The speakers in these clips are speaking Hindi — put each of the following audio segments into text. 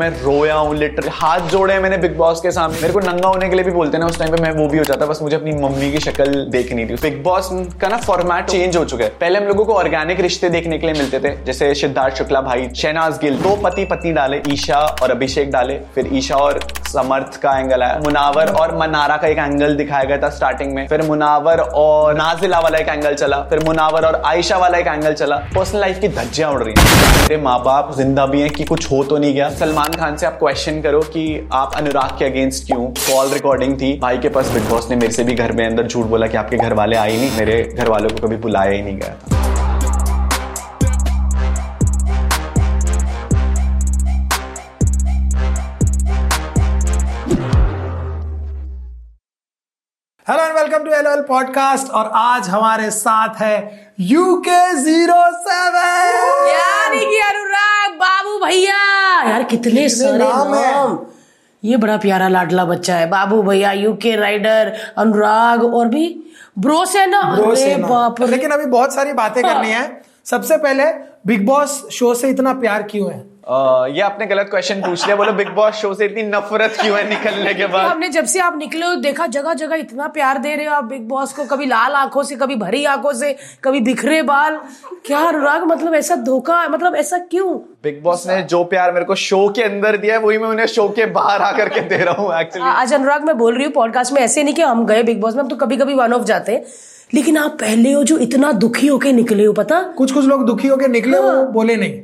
मैं रोया हूँ लिटरली हाथ जोड़े हैं मैंने बिग बॉस के सामने। मेरे को नंगा होने के लिए भी बोलते हैं ना, उस टाइम पे मैं वो भी हो जाता, बस मुझे अपनी मम्मी की शक्ल देखनी थी। बिग बॉस का ना फॉर्मेट चेंज हो चुका है। पहले हम लोगों को ऑर्गेनिक रिश्ते देखने के लिए मिलते थे, जैसे सिद्धार्थ शुक्ला भाई, शहनाज गिल, दो पति पत्नी डाले, ईशा और अभिषेक डाले, फिर ईशा और समर्थ का एंगल आया, मुनावर और मनारा का एक एंगल दिखाया गया था स्टार्टिंग में, फिर मुनावर और नाजिला वाला एक एंगल चला, फिर मुनावर और आयशा वाला एक एंगल चला। पर्सनल लाइफ की धज्जियाँ उड़ रही हैं। मेरे माँ बाप ज़िंदा भी हैं कि कुछ हो तो नहीं गया। सलमान खान से आप क्वेश्चन करो कि आप अनुराग के अगेंस्ट क्यों? कॉल रिकॉर्डिंग थी, भाई के पास बिग बॉस ने मेरे से भी घर में अंदर झूठ बोला कि आपके घर वाले आए नहीं, मेरे घर वालों को कभी बुलाया ही नहीं गया था। हेलो एंड वेलकम टू एल पॉडकास्ट और आज हमारे साथ है UK zero seven Anurag Babu भैया। यार कितने सारे नाम है। ये बड़ा प्यारा लाडला बच्चा है। बाबू भैया यूके राइडर अनुराग और भी ब्रो से ना? अरे बाप लेकिन अभी बहुत सारी बातें करनी है। सबसे पहले बिग बॉस शो से इतना प्यार क्यों है? अ, ये आपने गलत क्वेश्चन पूछ लिया। बोलो बिग बॉस शो से इतनी नफरत क्यों है निकलने के बाद? हमने जब से आप निकले हो देखा जगह जगह इतना प्यार दे रहे हो आप बिग बॉस को कभी लाल आँखों से कभी भरी आँखों से कभी बिखरे बाल। क्या अनुराग मतलब ऐसा धोखा मतलब ऐसा क्यों? बिग बॉस ने जो प्यार मेरे को शो के अंदर दिया है वही मैं उन्हें शो के बाहर आकर के दे रहा हूँ एक्चुअली आज अनुराग मैं बोल रही हूँ पॉडकास्ट में ऐसे नहीं कि हम गए बिग बॉस में हम तो कभी कभी वन ऑफ़ जाते हैं। लेकिन आप पहले हो जो इतना दुखी होके निकले हो पता? कुछ कुछ लोग दुखी होके निकले वो बोले नहीं।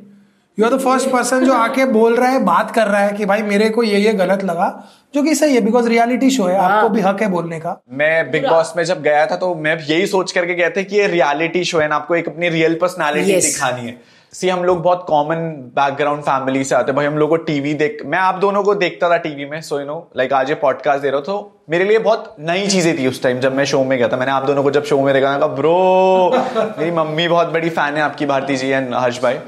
You are the first person जो आके बोल रहा है बात कर रहा है कि भाई मेरे को ये ये गलत लगा जो कि सही है बिकॉज़ रियलिटी शो है आपको भी हक है बोलने का। मैं बिग बॉस में जब गया था तो मैं यही सोच करके गया था कि ये रियलिटी शो है ना आपको एक अपनी रियल पर्सनालिटी Yes. दिखानी है। सी हम लोग बहुत कॉमन बैकग्राउंड फैमिली से आते हैं। भाई हम लोग को टीवी देख मैं आप दोनों को देखता था टीवी में सो यू नो लाइक आज ये पॉडकास्ट दे रहा हूँ तो मेरे लिए बहुत नई चीज़ें थी उस टाइम जब मैं शो में गया था। मैंने आप दोनों को जब शो में देखा ब्रो मेरी मम्मी बहुत बड़ी फ़ैन है आपकी भारती जी एंड हर्ष भाई।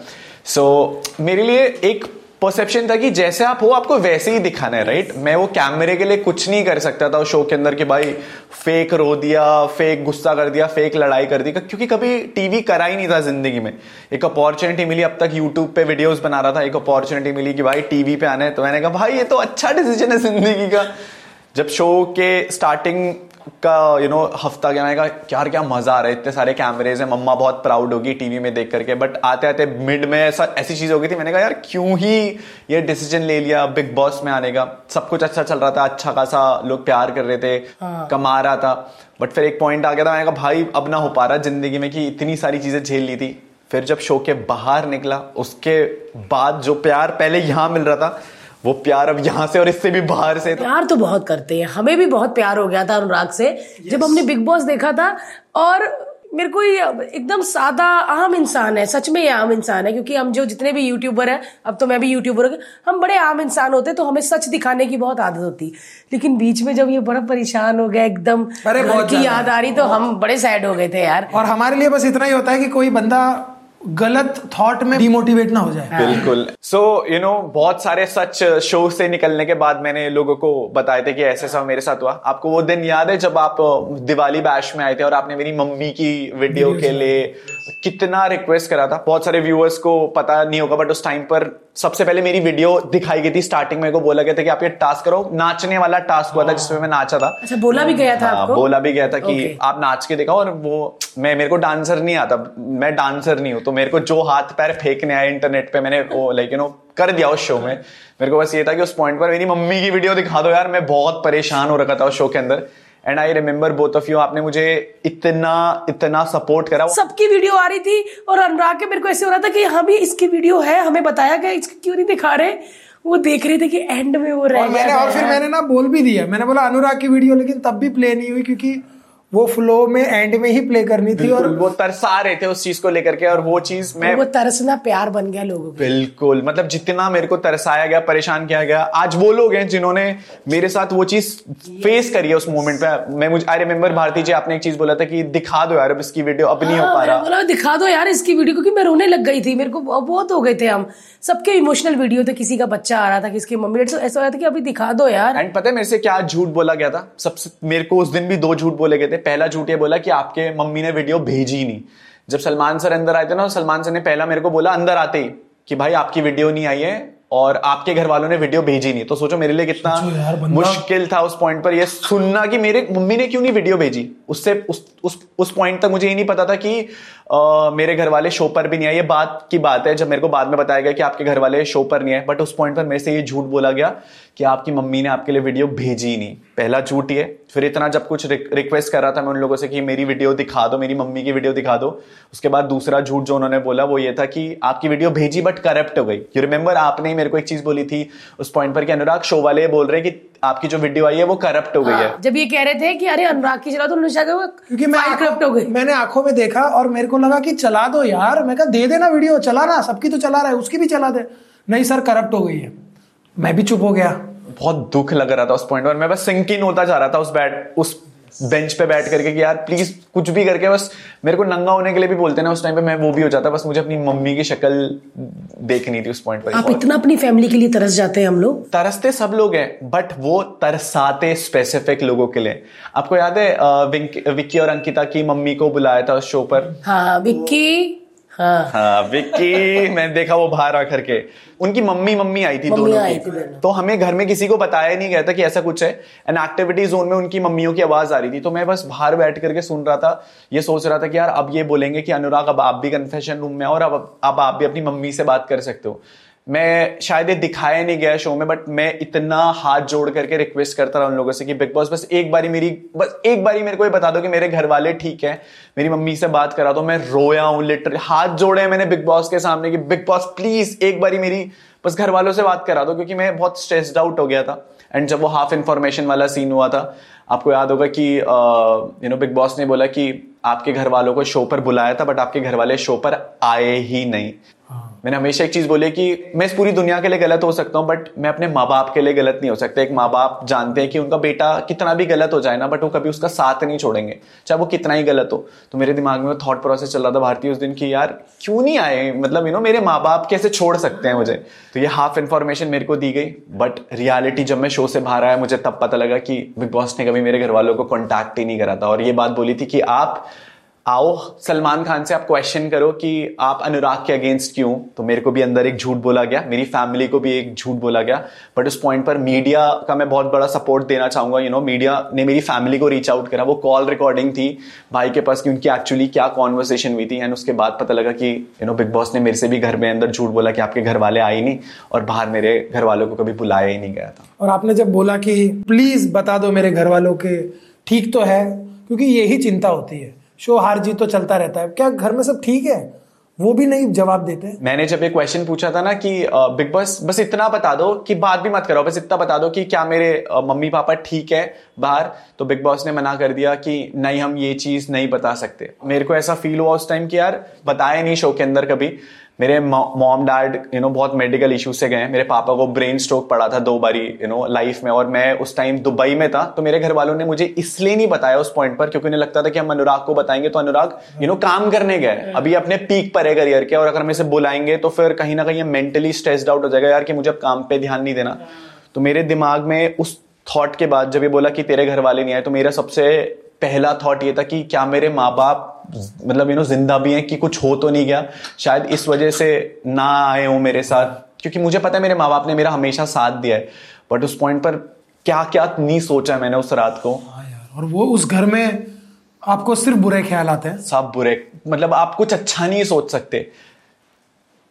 सो so, मेरे लिए एक परसेप्शन था कि जैसे आप हो आपको वैसे ही दिखाना है राइट मैं वो कैमरे के लिए कुछ नहीं कर सकता था उस शो के अंदर कि भाई फेक रो दिया फेक गुस्सा कर दिया फेक लड़ाई कर दी। क्योंकि कभी टीवी करा ही नहीं था ज़िंदगी में। एक अपॉर्चुनिटी मिली अब तक यूट्यूब पे वीडियोस बना रहा था। एक अपॉर्चुनिटी मिली कि भाई टीवी पे आना है। तो मैंने कहा भाई ये तो अच्छा डिसीज़न है ज़िंदगी का। जब शो के स्टार्टिंग का यू नो हफ़्ता क्या कहा यार क्या मज़ा आ रहा है? इतने सारे कैमरेज हैं मम्मा बहुत प्राउड होगी टीवी में देख करके बट आते आते मिड में ऐसा ऐसी चीज़ हो गई थी मैंने कहा यार क्यों ही ये डिसीज़न ले लिया बिग बॉस में आने का? सब कुछ अच्छा चल रहा था अच्छा खासा लोग प्यार कर रहे थे कमा रहा था. बट फिर एक पॉइंट आ गया था मैंने कहा भाई अब ना हो पा रहा ज़िंदगी में कि इतनी सारी चीज़ें झेल ली थी। फिर जब शो के बाहर निकला उसके बाद जो प्यार पहले यहाँ मिल रहा था वो प्यार अब यहाँ से और इससे भी बाहर से प्यार तो बहुत करते हैं। हमें भी बहुत प्यार हो गया था अनुराग से जब हमने बिग बॉस देखा था। और मेरे को एकदम सादा आम इंसान है। सच में ये आम इंसान है क्योंकि हम जो जितने भी यूट्यूबर हैं अब तो मैं भी यूट्यूबर हूँ हम बड़े आम इंसान होते तो हमें सच दिखाने की बहुत आदत होती। लेकिन बीच में जब ये बड़ा परेशान हो गया एकदम अरे बहुत की याद आ रही तो हम बड़े सैड हो गए थे यार। और हमारे लिए बस इतना ही होता है कि कोई बंदा गलत थॉट में डिमोटिवेट ना हो जाए। बिल्कुल। सो यू नो बहुत सारे सच शो से निकलने के बाद मैंने लोगों को बताए थे कि ऐसे सब मेरे साथ हुआ। आपको वो दिन याद है जब आप दिवाली बैश में आए थे और आपने मेरी मम्मी की वीडियो के लिए कितना रिक्वेस्ट करा था। बहुत सारे व्यूअर्स को पता नहीं होगा बट उस टाइम पर सबसे पहले मेरी वीडियो दिखाई गई थी। स्टार्टिंग में को बोला गया था कि आप ये टास्क करो। नाचने वाला टास्क हुआ था जिसमें मैं नाचा था। अच्छा बोला भी गया था हाँ, आपको? बोला भी गया था कि. आप नाच के दिखाओ और वो मैं मेरे को डांसर नहीं आता। मैं डांसर नहीं हूँ तो मेरे को जो हाथ पैर फेंकने आए इंटरनेट पे मैंने वो लाइक यू नो कर दिया उस शो में। मेरे को बस ये था कि उस पॉइंट पर मेरी मम्मी की वीडियो दिखा दो यार मैं बहुत परेशान हो रखा था उस शो के अंदर। And I remember both of you आपने मुझे इतना इतना सपोर्ट करा। सबकी वीडियो आ रही थी और अनुराग के मेरे को ऐसे हो रहा था कि हाँ भी इसकी वीडियो है हमें बताया गया इसकी क्यों नहीं दिखा रहे? वो देख रहे थे कि एंड में वो रह और मैंने और फिर मैंने ना बोल भी दिया। मैंने बोला अनुराग की वीडियो लेकिन तब भी प्ले नहीं हुई क्योंकि वो फ्लो में एंड में ही प्ले करनी थी और वो तरसा रहे थे उस चीज़ को लेकर के और वो चीज़ मैं वो तरसना प्यार बन गया लोगों को। बिल्कुल मतलब जितना मेरे को तरसाया गया परेशान किया गया आज वो लोग हैं जिन्होंने मेरे साथ वो चीज़ फेस करी है उस मोमेंट पे। मैं मुझे आई रिमेम्बर भारती जी आपने एक चीज़ बोला था कि दिखा दो यार अब इसकी वीडियो अब नहीं हो हाँ, पा रहा। बोला दिखा दो यार इसकी वीडियो क्योंकि मैं रोने लग गई थी मेरे को बहुत हो गए थे हम। सबके इमोशनल वीडियो थे किसी का बच्चा आ रहा था किसकी मम्मी ऐसा ऐसा हो रहा था कि अभी दिखा दो यार। एंड पता है मेरे से क्या झूठ बोला गया था? सबसे मेरे को उस दिन भी दो झूठ बोले गए थे। पहला झूठ ये बोला कि आपके मम्मी ने वीडियो भेजी ही नहीं। जब सलमान सर अंदर आए थे ना सलमान सर ने पहला मेरे को बोला अंदर आते ही कि भाई आपकी वीडियो नहीं आई है और आपके घर वालों ने वीडियो भेजी नहीं। तो सोचो मेरे लिए कितना मुश्किल था उस पॉइंट पर ये सुनना कि मेरे मम्मी ने क्यों नहीं वीडियो भेजी? उससे उस उस उस पॉइंट तक मुझे ये नहीं पता था कि अ, मेरे घर वाले शो पर भी नहीं आए। ये बात की बात है जब मेरे को बाद में बताया गया कि आपके घर वाले शो पर नहीं आए। बट उस पॉइंट पर मेरे से ये झूठ बोला गया कि आपकी मम्मी ने आपके लिए वीडियो भेजी ही नहीं। पहला झूठ ये। फिर इतना जब कुछ रिक्वेस्ट कर रहा था मैं उन लोगों से कि मेरी वीडियो दिखा दो मेरी मम्मी की वीडियो दिखा दो। उसके बाद दूसरा झूठ जो उन्होंने बोला वो ये था कि आपकी वीडियो भेजी बट करप्ट हो गई। यू रिमेंबर आपने ही मेरे को एक चीज़ बोली थी उस पॉइंट पर कि अनुराग शो वाले बोल रहे हैं कि आपकी जो वीडियो आई है वो करप्ट हो गई है। जब ये कह रहे थे कि अरे अनुराग की चला तो क्योंकि मैं करप्ट हो गई। मैंने आँखों में देखा और मेरे को लगा कि चला दो यार। मैं कहा, दे देना वीडियो, चला ना सबकी तो चला रहा है, उसकी भी चला दे। नहीं सर करप्ट हो गई है। मैं भी चुप हो गया। बहुत दुख लग रहा था उस पॉइंट पर। मैं बस सिंक इन होता जा रहा था उस बैट उस बेंच पे बैठ करके कि यार प्लीज़ कुछ भी करके बस मेरे को नंगा होने के लिए भी बोलते ना उस टाइम पे मैं वो भी हो जाता बस मुझे अपनी मम्मी की शक्ल देखनी थी उस पॉइंट पर। आप इतना अपनी फैमिली के लिए तरस जाते हैं हम लोग? तरसते सब लोग हैं बट वो तरसाते स्पेसिफिक लोगों के लिए। आपको याद है विक्की और अंकिता की मम्मी को बुलाया था उस शो पर? हाँ विक्की हाँ। हाँ विक्की मैंने देखा वो बाहर आकर के। उनकी मम्मी मम्मी आई थी दोनों आई की। थी। तो हमें घर में किसी को बताया नहीं गया था कि ऐसा कुछ है। एंड एक्टिविटी जोन में उनकी मम्मियों की आवाज़ आ रही थी। तो मैं बस बाहर बैठ करके सुन रहा था ये सोच रहा था कि यार अब ये बोलेंगे कि अनुराग अब आप भी कन्फेशन रूम में और अब अब आप भी अपनी मम्मी से बात कर सकते हो। मैं शायद ये दिखाया नहीं गया शो में बट मैं इतना हाथ जोड़ करके रिक्वेस्ट करता रहा उन लोगों से कि बिग बॉस बस एक बारी मेरी, बस एक बारी मेरे को ये बता दो कि मेरे घर वाले ठीक है, मेरी मम्मी से बात करा दो, मैं रोया हूँ लिटरली हाथ जोड़े हैं मैंने बिग बॉस के सामने कि बिग बॉस प्लीज़ एक बारी मेरी, बस घर वालों से बात करा दो, क्योंकि मैं बहुत स्ट्रेस्ड आउट हो गया था। एंड जब वो हाफ़ इंफॉर्मेशन वाला सीन हुआ था, आपको याद होगा कि यू नो बिग बॉस ने बोला कि आपके घर वालों को शो पर बुलाया था बट आपके घर वाले शो पर आए ही नहीं। मैंने हमेशा एक चीज़ बोली कि मैं इस पूरी दुनिया के लिए गलत हो सकता हूँ बट मैं अपने माँ बाप के लिए गलत नहीं हो सकता। एक माँ बाप जानते हैं कि उनका बेटा कितना भी गलत हो जाए ना बट वो कभी उसका साथ नहीं छोड़ेंगे, चाहे वो कितना ही गलत हो। तो मेरे दिमाग में थॉट प्रोसेस चल रहा था भारतीय उस दिन की यार, क्यों नहीं आए? मतलब यू नो मेरे माँ बाप कैसे छोड़ सकते हैं मुझे? तो ये हाफ़ इन्फॉर्मेशन मेरे को दी गई बट रियालिटी जब मैं शो से बाहर आया, मुझे तब पता लगा कि बिग बॉस ने कभी मेरे घर वालों को कॉन्टैक्ट ही नहीं करा था। और ये बात बोली थी कि आप आओ, सलमान खान से आप क्वेश्चन करो कि आप अनुराग के अगेंस्ट क्यों? तो मेरे को भी अंदर एक झूठ बोला गया, मेरी फैमिली को भी एक झूठ बोला गया बट उस पॉइंट पर मीडिया का मैं बहुत बड़ा सपोर्ट देना चाहूँगा यू नो मीडिया ने मेरी फैमिली को रीच आउट करा, वो कॉल रिकॉर्डिंग थी भाई के पास कि उनकी एक्चुअली क्या कॉन्वर्सेशन हुई थी एंड उसके बाद पता लगा कि यू नो बिग बॉस ने मेरे से भी घर में अंदर झूठ बोला कि आपके घर वाले आए नहीं, और बाहर मेरे घर वालों को कभी बुलाया ही नहीं गया था। और आपने जब बोला कि प्लीज़ बता दो मेरे घर वालों के, ठीक तो है? क्योंकि यही चिंता होती है। शो हार जीत तो चलता रहता है। क्या घर में सब ठीक है? वो भी नहीं जवाब देते मैंने जब ये क्वेश्चन पूछा था ना कि बिग बॉस बस इतना बता दो कि बात भी मत करो, बस इतना बता दो कि क्या मेरे मम्मी पापा ठीक है बाहर? तो बिग बॉस ने मना कर दिया कि नहीं, हम ये चीज़ नहीं बता सकते। मेरे को ऐसा फील हुआ उस टाइम कि यार, बताया नहीं शो के अंदर कभी। मेरे मॉम डैड यू नो बहुत मेडिकल इश्यूज़ से गए मेरे पापा को ब्रेन स्ट्रोक पड़ा था दो बारी यू नो लाइफ में। और मैं उस टाइम दुबई में था तो मेरे घर वालों ने मुझे इसलिए नहीं बताया उस पॉइंट पर क्योंकि उन्हें लगता था कि हम अनुराग को बताएँगे तो अनुराग यू नो काम करने गए। अभी अपने पीक पर है करियर के और अगर हम इसे बुलाएँगे तो फिर कहीं ना कहीं मेंटली स्ट्रेस्ड आउट हो जाएगा यार कि मुझे अब काम पे ध्यान नहीं देना। तो मेरे दिमाग में उस थॉट के बाद जब ये बोला कि तेरे घर वाले नहीं आए तो मेरा सबसे पहला थॉट ये था कि क्या मेरे माँ बाप मतलब यू नो ज़िंदा भी हैं कि कुछ हो तो नहीं गया। शायद इस वजह से ना आए हो मेरे साथ क्योंकि मुझे पता है मेरे माँ बाप ने मेरा हमेशा साथ दिया है। बट उस पॉइंट पर क्या क्या नहीं सोचा मैंने उस रात को। हाँ यार और वो उस घर में आपको सिर्फ़ बुरे ख्याल आते हैं। सब बुरे मतलब आप कुछ अच्छा नहीं सोच सकते।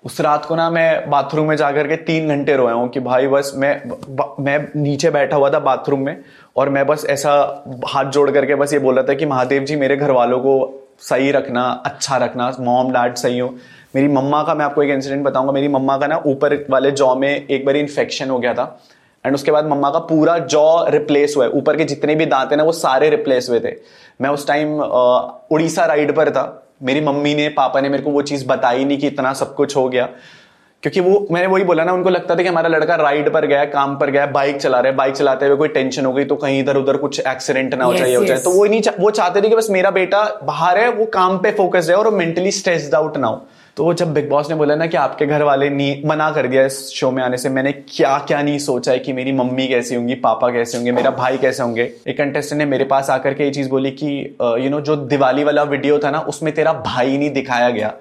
उस रात को ना मैं बाथरूम में जाकर के तीन घंटे रोया हूँ कि भाई बस मैं, ब- मैं नीचे बैठा हुआ था बाथरूम में और मैं बस ऐसा हाथ जोड़ करके बस ये बोल रहा था कि महादेव जी, मेरे घर वालों को सही रखना अच्छा रखना मॉम डैड सही हो। मेरी मम्मा का मैं आपको एक इंसिडेंट बताऊँगा। मेरी मम्मा का ना ऊपर वाले जॉ में एक बार इन्फेक्शन हो गया था एंड उसके बाद मम्मा का पूरा जॉ रिप्लेस हुआ है। ऊपर के जितने भी दांत है ना, वो सारे रिप्लेस हुए थे। मैं उस टाइम उड़ीसा राइड पर था। मेरी मम्मी ने पापा ने मेरे को वो चीज़ बताई नहीं कि इतना सब कुछ हो गया। क्योंकि वो मैंने वही बोला ना उनको लगता था कि हमारा लड़का राइड पर गया काम पर गया बाइक चला रहा है बाइक चलाते हुए कोई टेंशन हो गई तो कहीं इधर उधर कुछ एक्सीडेंट ना हो Yes, जाए ये हो जाए। तो वो नहीं चा- वो चाहते थे कि बस मेरा बेटा बाहर है वो काम पे फोकस है और मेंटली स्ट्रेस्ड आउट ना हो। तो जब बिग बॉस ने बोला ना कि आपके घर वाले नहीं मना कर दिया इस शो में आने से, मैंने क्या क्या नहीं सोचा है कि मेरी मम्मी कैसी होंगी, पापा कैसे होंगे, मेरा भाई कैसे होंगे। एक कंटेस्टेंट ने मेरे पास आकर के ये चीज़ बोली कि यू नो जो दिवाली वाला वीडियो था ना, उसमें तेरा भाई नहीं दिखाया गया।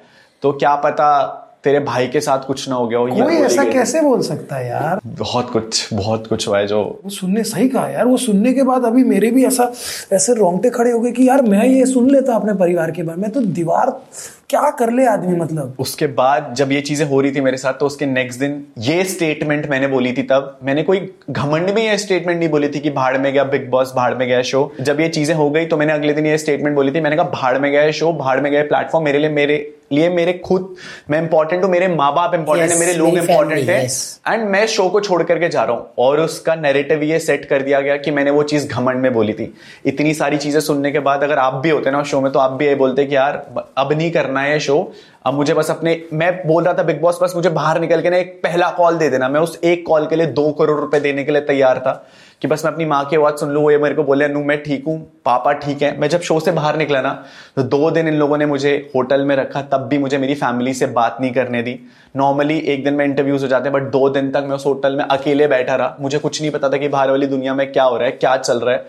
तो क्या पता तेरे भाई के साथ कुछ ना हो गया हो ये कोई ऐसा कैसे बोल सकता है यार? बहुत कुछ बहुत कुछ हुआ है जो वो सुनने सही कहा यार वो सुनने के बाद अभी मेरे भी ऐसा ऐसे रोंगटे खड़े हो गए कि यार मैं ये सुन लेता अपने परिवार के बारे में तो दीवार क्या कर ले आदमी मतलब? उसके बाद जब ये चीज़ें हो रही थी मेरे साथ तो उसके नेक्स्ट दिन ये स्टेटमेंट मैंने बोली थी तब। मैंने कोई घमंड में ये स्टेटमेंट नहीं बोली थी कि भाड़ में गया बिग बॉस भाड़ में गया शो जब ये चीज़ें हो गई तो मैंने अगले दिन ये स्टेटमेंट बोली थी। मैंने कहा भाड़ में गया शो भाड़ में गया प्लेटफॉर्म मेरे लिए मेरे लिए मेरे खुद मैं इंपॉर्टेंट हूँ मेरे माँ बाप इंपॉर्टेंट है मेरे लोग इंपॉर्टेंट है। yes. एंड मैं शो को छोड़ करके जा रहा हूँ। और उसका नैरेटिव ये सेट कर दिया गया कि मैंने वो चीज़ घमंड में बोली थी। इतनी सारी चीज़ें सुनने के बाद अगर आप भी होते ना शो में तो आप भी ये बोलते कि यार अब नहीं करना है शो अब मुझे बस अपने मैं बोल रहा था बिग बॉस बस मुझे बाहर निकल के ना एक पहला कॉल दे देना। मैं उस एक कॉल के लिए दो करोड़ रुपए देने के लिए तैयार था। कि बस मैं अपनी माँ की आवाज़ सुन लूँ ये मेरे को बोले नू मैं ठीक हूँ, पापा ठीक है, मैं जब शो से बाहर निकला ना तो दो दिन इन लोगों ने मुझे होटल में रखा, तब भी मुझे मेरी फैमिली से बात नहीं करने दी। नॉर्मली एक दिन में इंटरव्यूज़ हो जाते हैं बट दो दिन तक मैं उस होटल में अकेले बैठा रहा। मुझे कुछ नहीं पता था कि बाहर वाली दुनिया में क्या हो रहा है, क्या चल रहा है।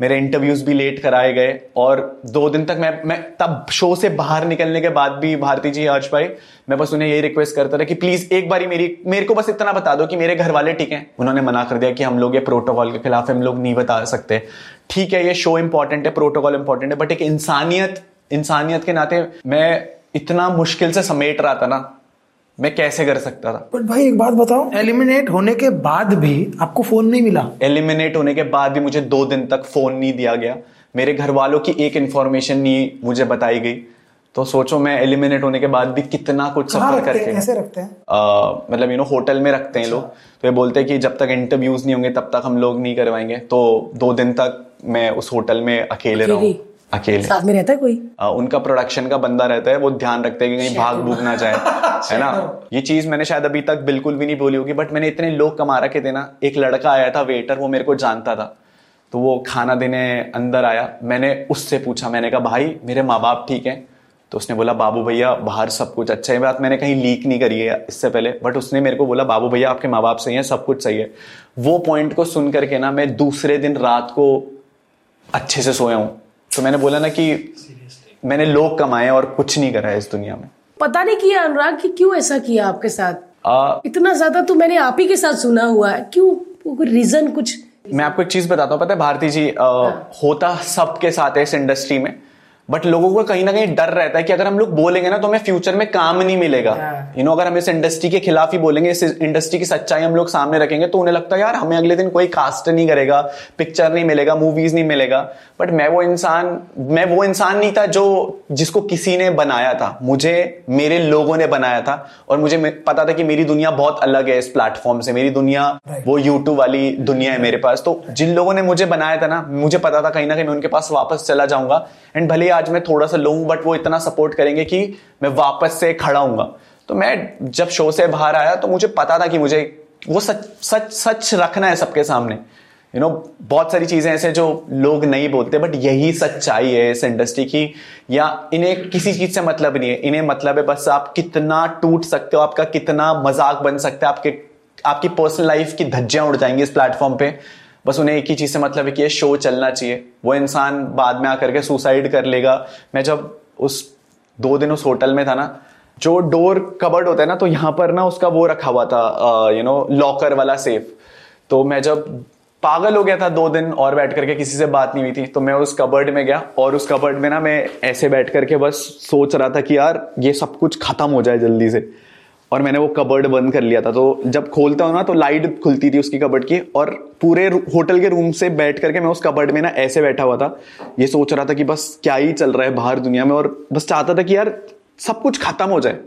मेरे इंटरव्यूज़ भी लेट कराए गए और दो दिन तक मैं मैं तब शो से बाहर निकलने के बाद भी भारती जी, हर्ष भाई, मैं बस उन्हें यही रिक्वेस्ट करता था कि प्लीज़ एक बारी मेरी, मेरे को बस इतना बता दो कि मेरे घर वाले ठीक हैं। उन्होंने मना कर दिया कि हम लोग ये प्रोटोकॉल के खिलाफ हम लोग नहीं बता सकते। ठीक है, ये शो इंपॉर्टेंट है प्रोटोकॉल इंपॉर्टेंट है बट एक इंसानियत इंसानियत के नाते मैं इतना मुश्किल से समेट रहा था ना। मैं कैसे कर सकता था? बट भाई एक बात बताओ एलिमिनेट होने के बाद भी आपको फ़ोन नहीं मिला। एलिमिनेट होने के बाद भी मुझे दो दिन तक फ़ोन नहीं दिया गया। मेरे घर वालों की एक इन्फॉर्मेशन नहीं मुझे बताई गई। तो सोचो मैं एलिमिनेट होने के बाद भी कितना कुछ सफ़र रखते करके। हैं कैसे रखते हैं? आ, मतलब यू नो होटल में रखते हैं लोग। तो ये बोलते हैं कि जब तक इंटरव्यूज़ नहीं होंगे तब तक हम लोग नहीं करवाएँगे। तो दो दिन तक मैं उस होटल में अकेले? रहूँ। अकेली? साथ में रहता है कोई? आ, उनका प्रोडक्शन का बंदा रहता है वो ध्यान रखते हैं कि कहीं भाग भूग ना जाए है ना? ये चीज़ मैंने शायद अभी तक बिल्कुल भी नहीं बोली होगी बट मैंने इतने लोग कमा रखे थे ना एक लड़का आया था वेटर वो मेरे को जानता था। तो वो खाना देने अंदर आया मैंने उससे पूछा मैंने कहा भाई मेरे माँ बाप ठीक हैं? तो उसने बोला बाबू भैया बाहर सब कुछ अच्छा है। बात मैंने कहीं लीक नहीं करी है इससे पहले बट उसने मेरे को बोला बाबू भैया आपके माँ बाप सही है सब कुछ सही है। वो पॉइंट को सुन करके ना मैं दूसरे दिन रात को अच्छे से सोया हूँ। तो मैंने बोला ना कि मैंने लोग कमाए और कुछ नहीं करा है इस दुनिया में। पता नहीं किया अनुराग कि क्यों ऐसा किया आपके साथ? आ, इतना ज़्यादा तो मैंने आप ही के साथ सुना हुआ है। क्यों? कोई रीजन कुछ? मैं आपको एक चीज़ बताता हूँ। पता है भारती जी आ, होता सबके साथ है इस इंडस्ट्री में। बट लोगों को कहीं ना कहीं डर रहता है कि अगर हम लोग बोलेंगे ना तो हमें फ्यूचर में काम नहीं मिलेगा। यू नो अगर हम इस इंडस्ट्री के खिलाफ ही बोलेंगे इस इंडस्ट्री की सच्चाई हम लोग सामने रखेंगे तो उन्हें लगता है यार हमें अगले दिन कोई कास्ट नहीं करेगा पिक्चर नहीं मिलेगा मूवीज़ नहीं मिलेगा. बट मैं वो इंसान मैं वो इंसान नहीं था जो जिसको किसी ने बनाया था। मुझे मेरे लोगों ने बनाया था। और मुझे पता था कि मेरी दुनिया बहुत अलग है इस प्लेटफॉर्म से। मेरी दुनिया वो यूट्यूब वाली दुनिया है मेरे पास। तो जिन लोगों ने मुझे बनाया था ना मुझे पता था कहीं ना कहीं मैं उनके पास वापस चला जाऊँगा। एंड भले आज मैं थोड़ा सा लो बट वो इतना सपोर्ट करेंगे कि मैं वापस से खड़ा हूँगा। तो मैं जब शो से बाहर आया तो मुझे पता था कि मुझे वो सच सच सच रखना है सबके सामने। यू you नो know, बहुत सारी चीज़ें ऐसे जो लोग नहीं बोलते बट यही सच्चाई है इस इंडस्ट्री की। या इन्हें किसी चीज़ से मतलब नहीं है। इन्हें मतलब है बस आप कितना टूट सकते हो आपका कितना मज़ाक बन सकता है आपके आपकी पर्सनल लाइफ की धज्जियाँ उड़ जाएँगी इस प्लेटफॉर्म पे। बस उन्हें एक ही चीज़ से मतलब है कि ये शो चलना चाहिए। वो इंसान बाद में आकर के सुसाइड कर लेगा। मैं जब उस दो दिन उस होटल में था ना, जो डोर कबर्ड होता है ना तो यहाँ पर ना उसका वो रखा हुआ था यू नो लॉकर वाला सेफ़ तो मैं जब पागल हो गया था दो दिन और बैठ करके, किसी से बात नहीं हुई थी तो मैं उस कबर्ड में गया और उस कबर्ड में ना मैं ऐसे बैठ करके बस सोच रहा था कि यार, ये सब कुछ खत्म हो जाए जल्दी से। और मैंने वो कबर्ड बंद कर लिया था। तो जब खोलता हूँ ना तो लाइट खुलती थी उसकी कबर्ड की और पूरे होटल के रूम से बैठ करके मैं उस कबर्ड में ना ऐसे बैठा हुआ था। ये सोच रहा था कि बस क्या ही चल रहा है बाहर दुनिया में और बस चाहता था कि यार सब कुछ खत्म हो जाए।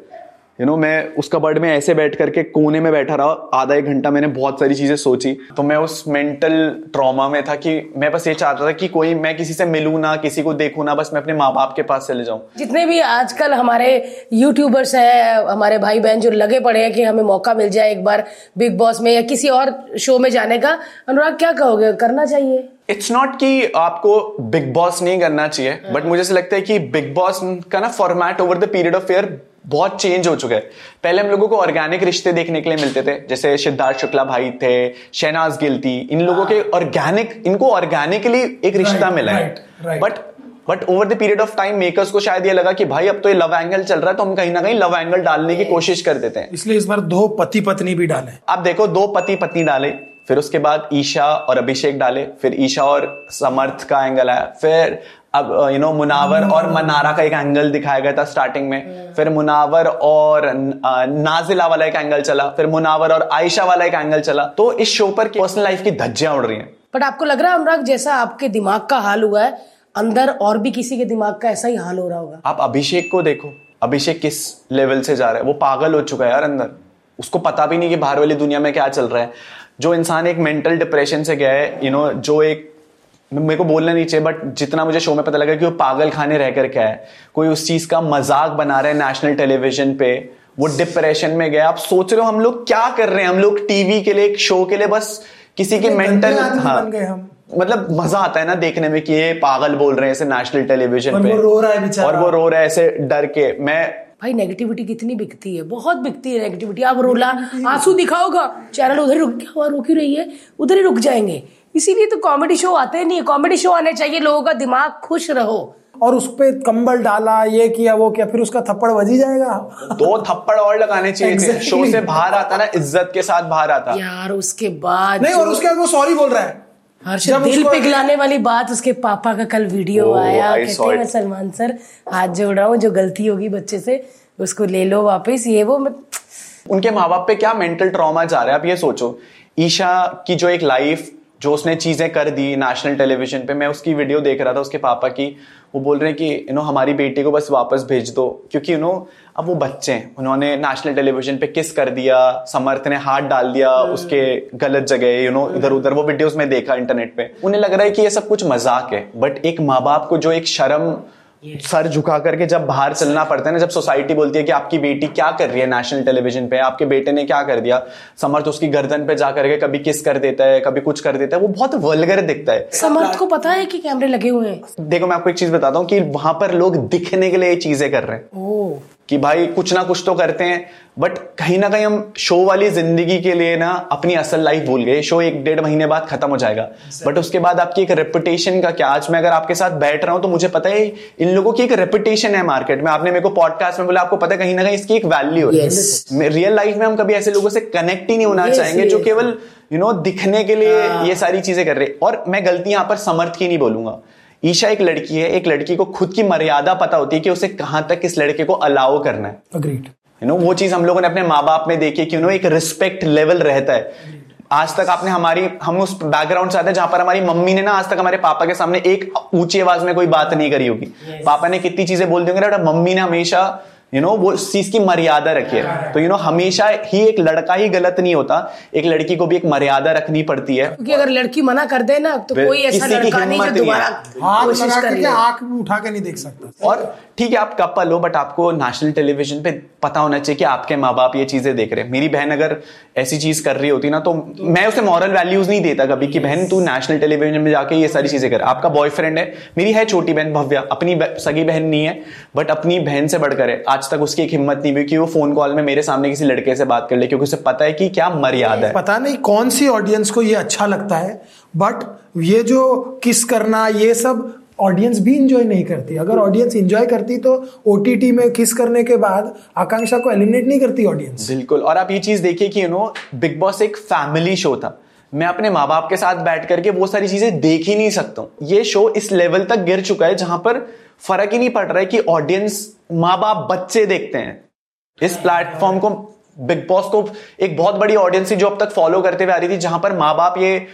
यू नो मैं उस कबर्ड में ऐसे बैठ करके कोने में बैठा रहा आधा एक घंटा मैंने बहुत सारी चीज़ें सोची। तो मैं उस मेंटल ट्रॉमा में था कि मैं बस ये चाहता था कि कोई मैं किसी से मिलूं ना किसी को देखू ना बस मैं अपने माँ बाप के पास चले जाऊँ। जितने भी आजकल हमारे यूट्यूबर्स हैं हमारे भाई बहन जो लगे पड़े हैं कि हमें मौका मिल जाए एक बार बिग बॉस में या किसी और शो में जाने का अनुराग क्या कहोगे? करना चाहिए। इट्स नॉट कि आपको बिग बॉस नहीं करना चाहिए बट मुझे ऐसा लगता है कि बिग बॉस का ना format over the period of year बहुत चेंज हो चुका है। पहले हम लोगों को ऑर्गेनिक रिश्ते देखने के लिए मिलते थे जैसे सिद्धार्थ शुक्ला भाई थे शहनाज गिल थी इन लोगों के ऑर्गेनिक इनको ऑर्गेनिकली एक रिश्ता मिला है. But but over the period of time makers को शायद ये लगा कि भाई अब तो ये लव एंगल चल रहा है तो हम कहीं ना कहीं लव एंगल डालने की कोशिश कर देते हैं। इसलिए इस बार दो पति पत्नी भी डाले। आप देखो दो पति पत्नी डाले फिर उसके बाद ईशा और अभिषेक डाले फिर ईशा और समर्थ का एंगल आया फिर अब यू नो मुनावर और मनारा का एक एंगल दिखाया गया था स्टार्टिंग में। फिर मुनावर और नाजिला वाला एक एंगल चला फिर मुनावर और आयशा वाला एक एंगल चला। तो इस शो पर पर्सनल लाइफ की धज्जियाँ उड़ रही हैं। बट आपको लग रहा है अनुराग जैसा आपके दिमाग का हाल हुआ है अंदर और भी किसी के दिमाग का ऐसा ही हाल हो रहा होगा? आप अभिषेक को देखो। अभिषेक किस लेवल से जा रहा है? वो पागल हो चुका है यार अंदर। उसको पता भी नहीं कि बाहर वाली दुनिया में क्या चल रहा है। जो इंसान एक मेंटल डिप्रेशन से गया है यू नो जो एक मेरे को बोलना नहीं चाहिए बट जितना मुझे शो में पता लगा कि वो पागल खाने रह कर क्या है। कोई उस चीज़ का मज़ाक बना रहा है नेशनल टेलीविज़न पे वो डिप्रेशन में गया। आप सोच रहे हो हम लोग क्या कर रहे हैं? हम लोग टीवी के लिए एक शो के लिए बस किसी के मेंटल आदमी हाँ। बन गए हम। मतलब मज़ा आता है ना देखने में कि ये पागल बोल रहे हैं ऐसे नेशनल टेलीविज़न पे। वो रो रहा है बेचारा। और वो रो रहा है ऐसे डर के। मैं भाई नेगेटिविटी कितनी बिकती है? बहुत बिकती है नेगेटिविटी आप रोला आँसू दिखाओगा। चैनल उधर रुक क्या हुआ? रुक ही रही है। उधर ही रुक जाएँगे। इसीलिए तो कॉमेडी शो आते नहीं है। कॉमेडी शो आने चाहिए लोगों का दिमाग खुश रहो। और उस पर कंबल डाला ये किया वो किया फिर उसका थप्पड़ बज ही जाएगा। दो थप्पड़ और लगाने चाहिए थे। Exactly. शो से बाहर आता ना इज़्ज़त के साथ बाहर आता। यार उसके बाद नहीं और उसके बाद वो सॉरी बोल रहा है। दिल पिघलाने वाली बात उसके पापा का कल वीडियो Oh, आया। कहते हैं मैं सलमान सर हाथ जोड़ रहा हूँ जो गलती होगी बच्चे से उसको ले लो वापस। ये वो उनके माँ बाप पे क्या मेंटल ट्रॉमा जा रहा है? आप ये सोचो। ईशा की जो एक लाइफ जो उसने चीज़ें कर दी नेशनल टेलीविज़न पे मैं उसकी वीडियो देख रहा था उसके पापा की। वो बोल रहे हैं कि यू नो हमारी बेटी को बस वापस भेज दो। क्योंकि यू नो अब वो बच्चे हैं। उन्होंने नेशनल टेलीविज़न पे किस कर दिया समर्थ ने हाथ डाल दिया उसके गलत जगह यू नो इधर उधर वो वीडियोस में देखा इंटरनेट पे। उन्हें लग रहा है कि ये सब कुछ मज़ाक है। बट एक माँ बाप को जो एक शर्म सर झुका करके जब बाहर चलना पड़ता है ना जब सोसाइटी बोलती है कि आपकी बेटी क्या कर रही है नेशनल टेलीविज़न पे आपके बेटे ने क्या कर दिया? समर्थ उसकी गर्दन पे जा करके कभी किस कर देता है कभी कुछ कर देता है वो बहुत वलगर दिखता है। समर्थ को पता है कि कैमरे लगे हुए हैं? देखो मैं आपको एक चीज़ बताता हूँ कि वहाँ पर लोग दिखने के लिए ये चीज़ें कर रहे हैं। ओ कि भाई कुछ ना कुछ तो करते हैं। बट कहीं ना कहीं हम शो वाली ज़िंदगी के लिए ना अपनी असल लाइफ भूल गए। शो एक डेढ़ महीने बाद खत्म हो जाएगा। बट उसके बाद आपकी एक रेपुटेशन का क्या? आज मैं अगर आपके साथ बैठ रहा हूँ तो मुझे पता है इन लोगों की एक रेपुटेशन है मार्केट में। आपने मेरे को पॉडकास्ट में बोला आपको पता है कहीं ना कहीं इसकी एक वैल्यू है। Yes. रियल लाइफ में हम कभी ऐसे लोगों से कनेक्ट ही नहीं होना Yes, चाहेंगे yes. जो केवल यू नो दिखने के लिए ये सारी चीज़ें कर रहे। और मैं गलती यहाँ पर समर्थ की नहीं बोलूँगा। ईशा एक लड़की है एक लड़की को खुद की मर्यादा पता होती है कि उसे कहाँ तक इस लड़के को अलाउ करना है। अग्रीड यू नो वो चीज़ हम लोगों ने अपने माँ बाप में देखी कि यू नो एक रिस्पेक्ट लेवल रहता है। आज तक आपने हमारी हम उस बैकग्राउंड से आते हैं जहाँ पर हमारी मम्मी ने ना आज तक हमारे पापा के सामने एक ऊँची आवाज़ में कोई बात नहीं करी होगी। Yes. पापा ने कितनी चीज़ें बोल दी होंगी मम्मी ने हमेशा यू नो वो उस चीज़ की मर्यादा रखिए। तो यू नो हमेशा ही एक लड़का ही गलत नहीं होता। एक लड़की को भी एक मर्यादा रखनी पड़ती है। क्योंकि अगर लड़की मना कर दे ना तो कोई ऐसा लड़का नहीं जो दोबारा हाथ कोशिश लगा कर करके आँख भी उठा के नहीं देख सकता। और ठीक है आप कपल हो बट आपको नेशनल टेलीविज़न पे पता होना चाहिए कि आपके माँ बाप ये चीज़ें देख रहे हैं। मेरी बहन अगर ऐसी चीज़ कर रही होती ना तो मैं उसे मॉरल वैल्यूज़ नहीं देता कभी कि बहन तू नेशनल टेलीविज़न में जाके ये सारी चीज़ें कर। आपका बॉयफ्रेंड है मेरी है छोटी बहन भव्या अपनी सगी बहन नहीं है बट अपनी बहन से बढ़कर है। आज तक उसकी एक हिम्मत नहीं हुई कि वो फ़ोन कॉल में मेरे सामने किसी लड़के से बात कर ले क्योंकि उसे पता है कि क्या मर्यादा है। पता नहीं कौन सी ऑडियंस को ये अच्छा लगता है बट ये जो किस करना ये सब ऑडियंस भी इंजॉय नहीं करती। अगर ऑडियंस इंजॉय करती तो ओटीटी में किस करने के बाद आकांक्षा को एलिमिनेट नहीं करती ऑडियंस बिल्कुल। और आप ये चीज़ देखिए कि यू नो बिग बॉस एक फैमिली शो था। मैं अपने माँ बाप के साथ बैठ करके वो सारी चीज़ें देख ही नहीं सकता हूँ। ये शो इस लेवल तक गिर चुका है जहाँ पर फ़र्क ही नहीं पड़ रहा है कि ऑडियंस माँ बाप बच्चे देखते हैं। इस प्लेटफॉर्म को बिग बॉस को एक बहुत बड़ी ऑडियंस थी जो अब तक फॉलो करते हुए आ रही थी जहाँ पर माँ बाप ये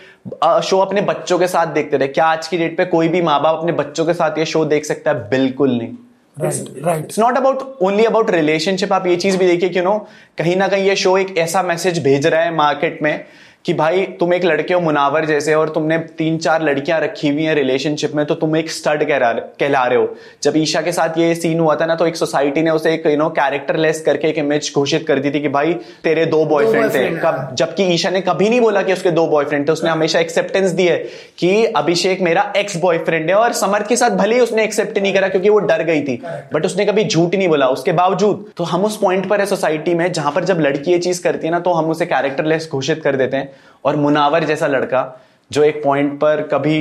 शो अपने बच्चों के साथ देखते थे। क्या आज की डेट पे कोई भी माँ बाप अपने बच्चों के साथ ये शो देख सकता है? बिल्कुल नहीं। Right right it's not about only about relationship आप ये चीज़ भी देखिए कि नो कहीं ना कहीं ये शो एक ऐसा मैसेज भेज रहा है मार्केट में कि भाई तुम एक लड़के हो मुनावर जैसे और तुमने तीन चार लड़कियाँ रखी हुई हैं रिलेशनशिप में तो तुम एक स्टड कहला कहला रहे हो। जब ईशा के साथ ये सीन हुआ था ना तो एक सोसाइटी ने उसे एक यू नो कैरेक्टर लेस करके एक इमेज घोषित कर दी थी कि भाई तेरे दो बॉयफ्रेंड थे। कब जबकि ईशा ने कभी नहीं बोला कि उसके दो बॉयफ्रेंड थे। उसने हमेशा एक्सेप्टेंस दी है कि अभिषेक मेरा एक्स बॉयफ्रेंड है और समर्थ के साथ भले ही उसने एक्सेप्ट नहीं करा क्योंकि वो डर गई थी। बट उसने कभी झूठ नहीं बोला। उसके बावजूद तो हम उस पॉइंट पर है सोसाइटी में जहाँ पर जब लड़की ये चीज़ करती है ना तो हम उसे कैरेक्टरलेस घोषित कर देते हैं। और मुनावर जैसा लड़का जो एक पॉइंट पर कभी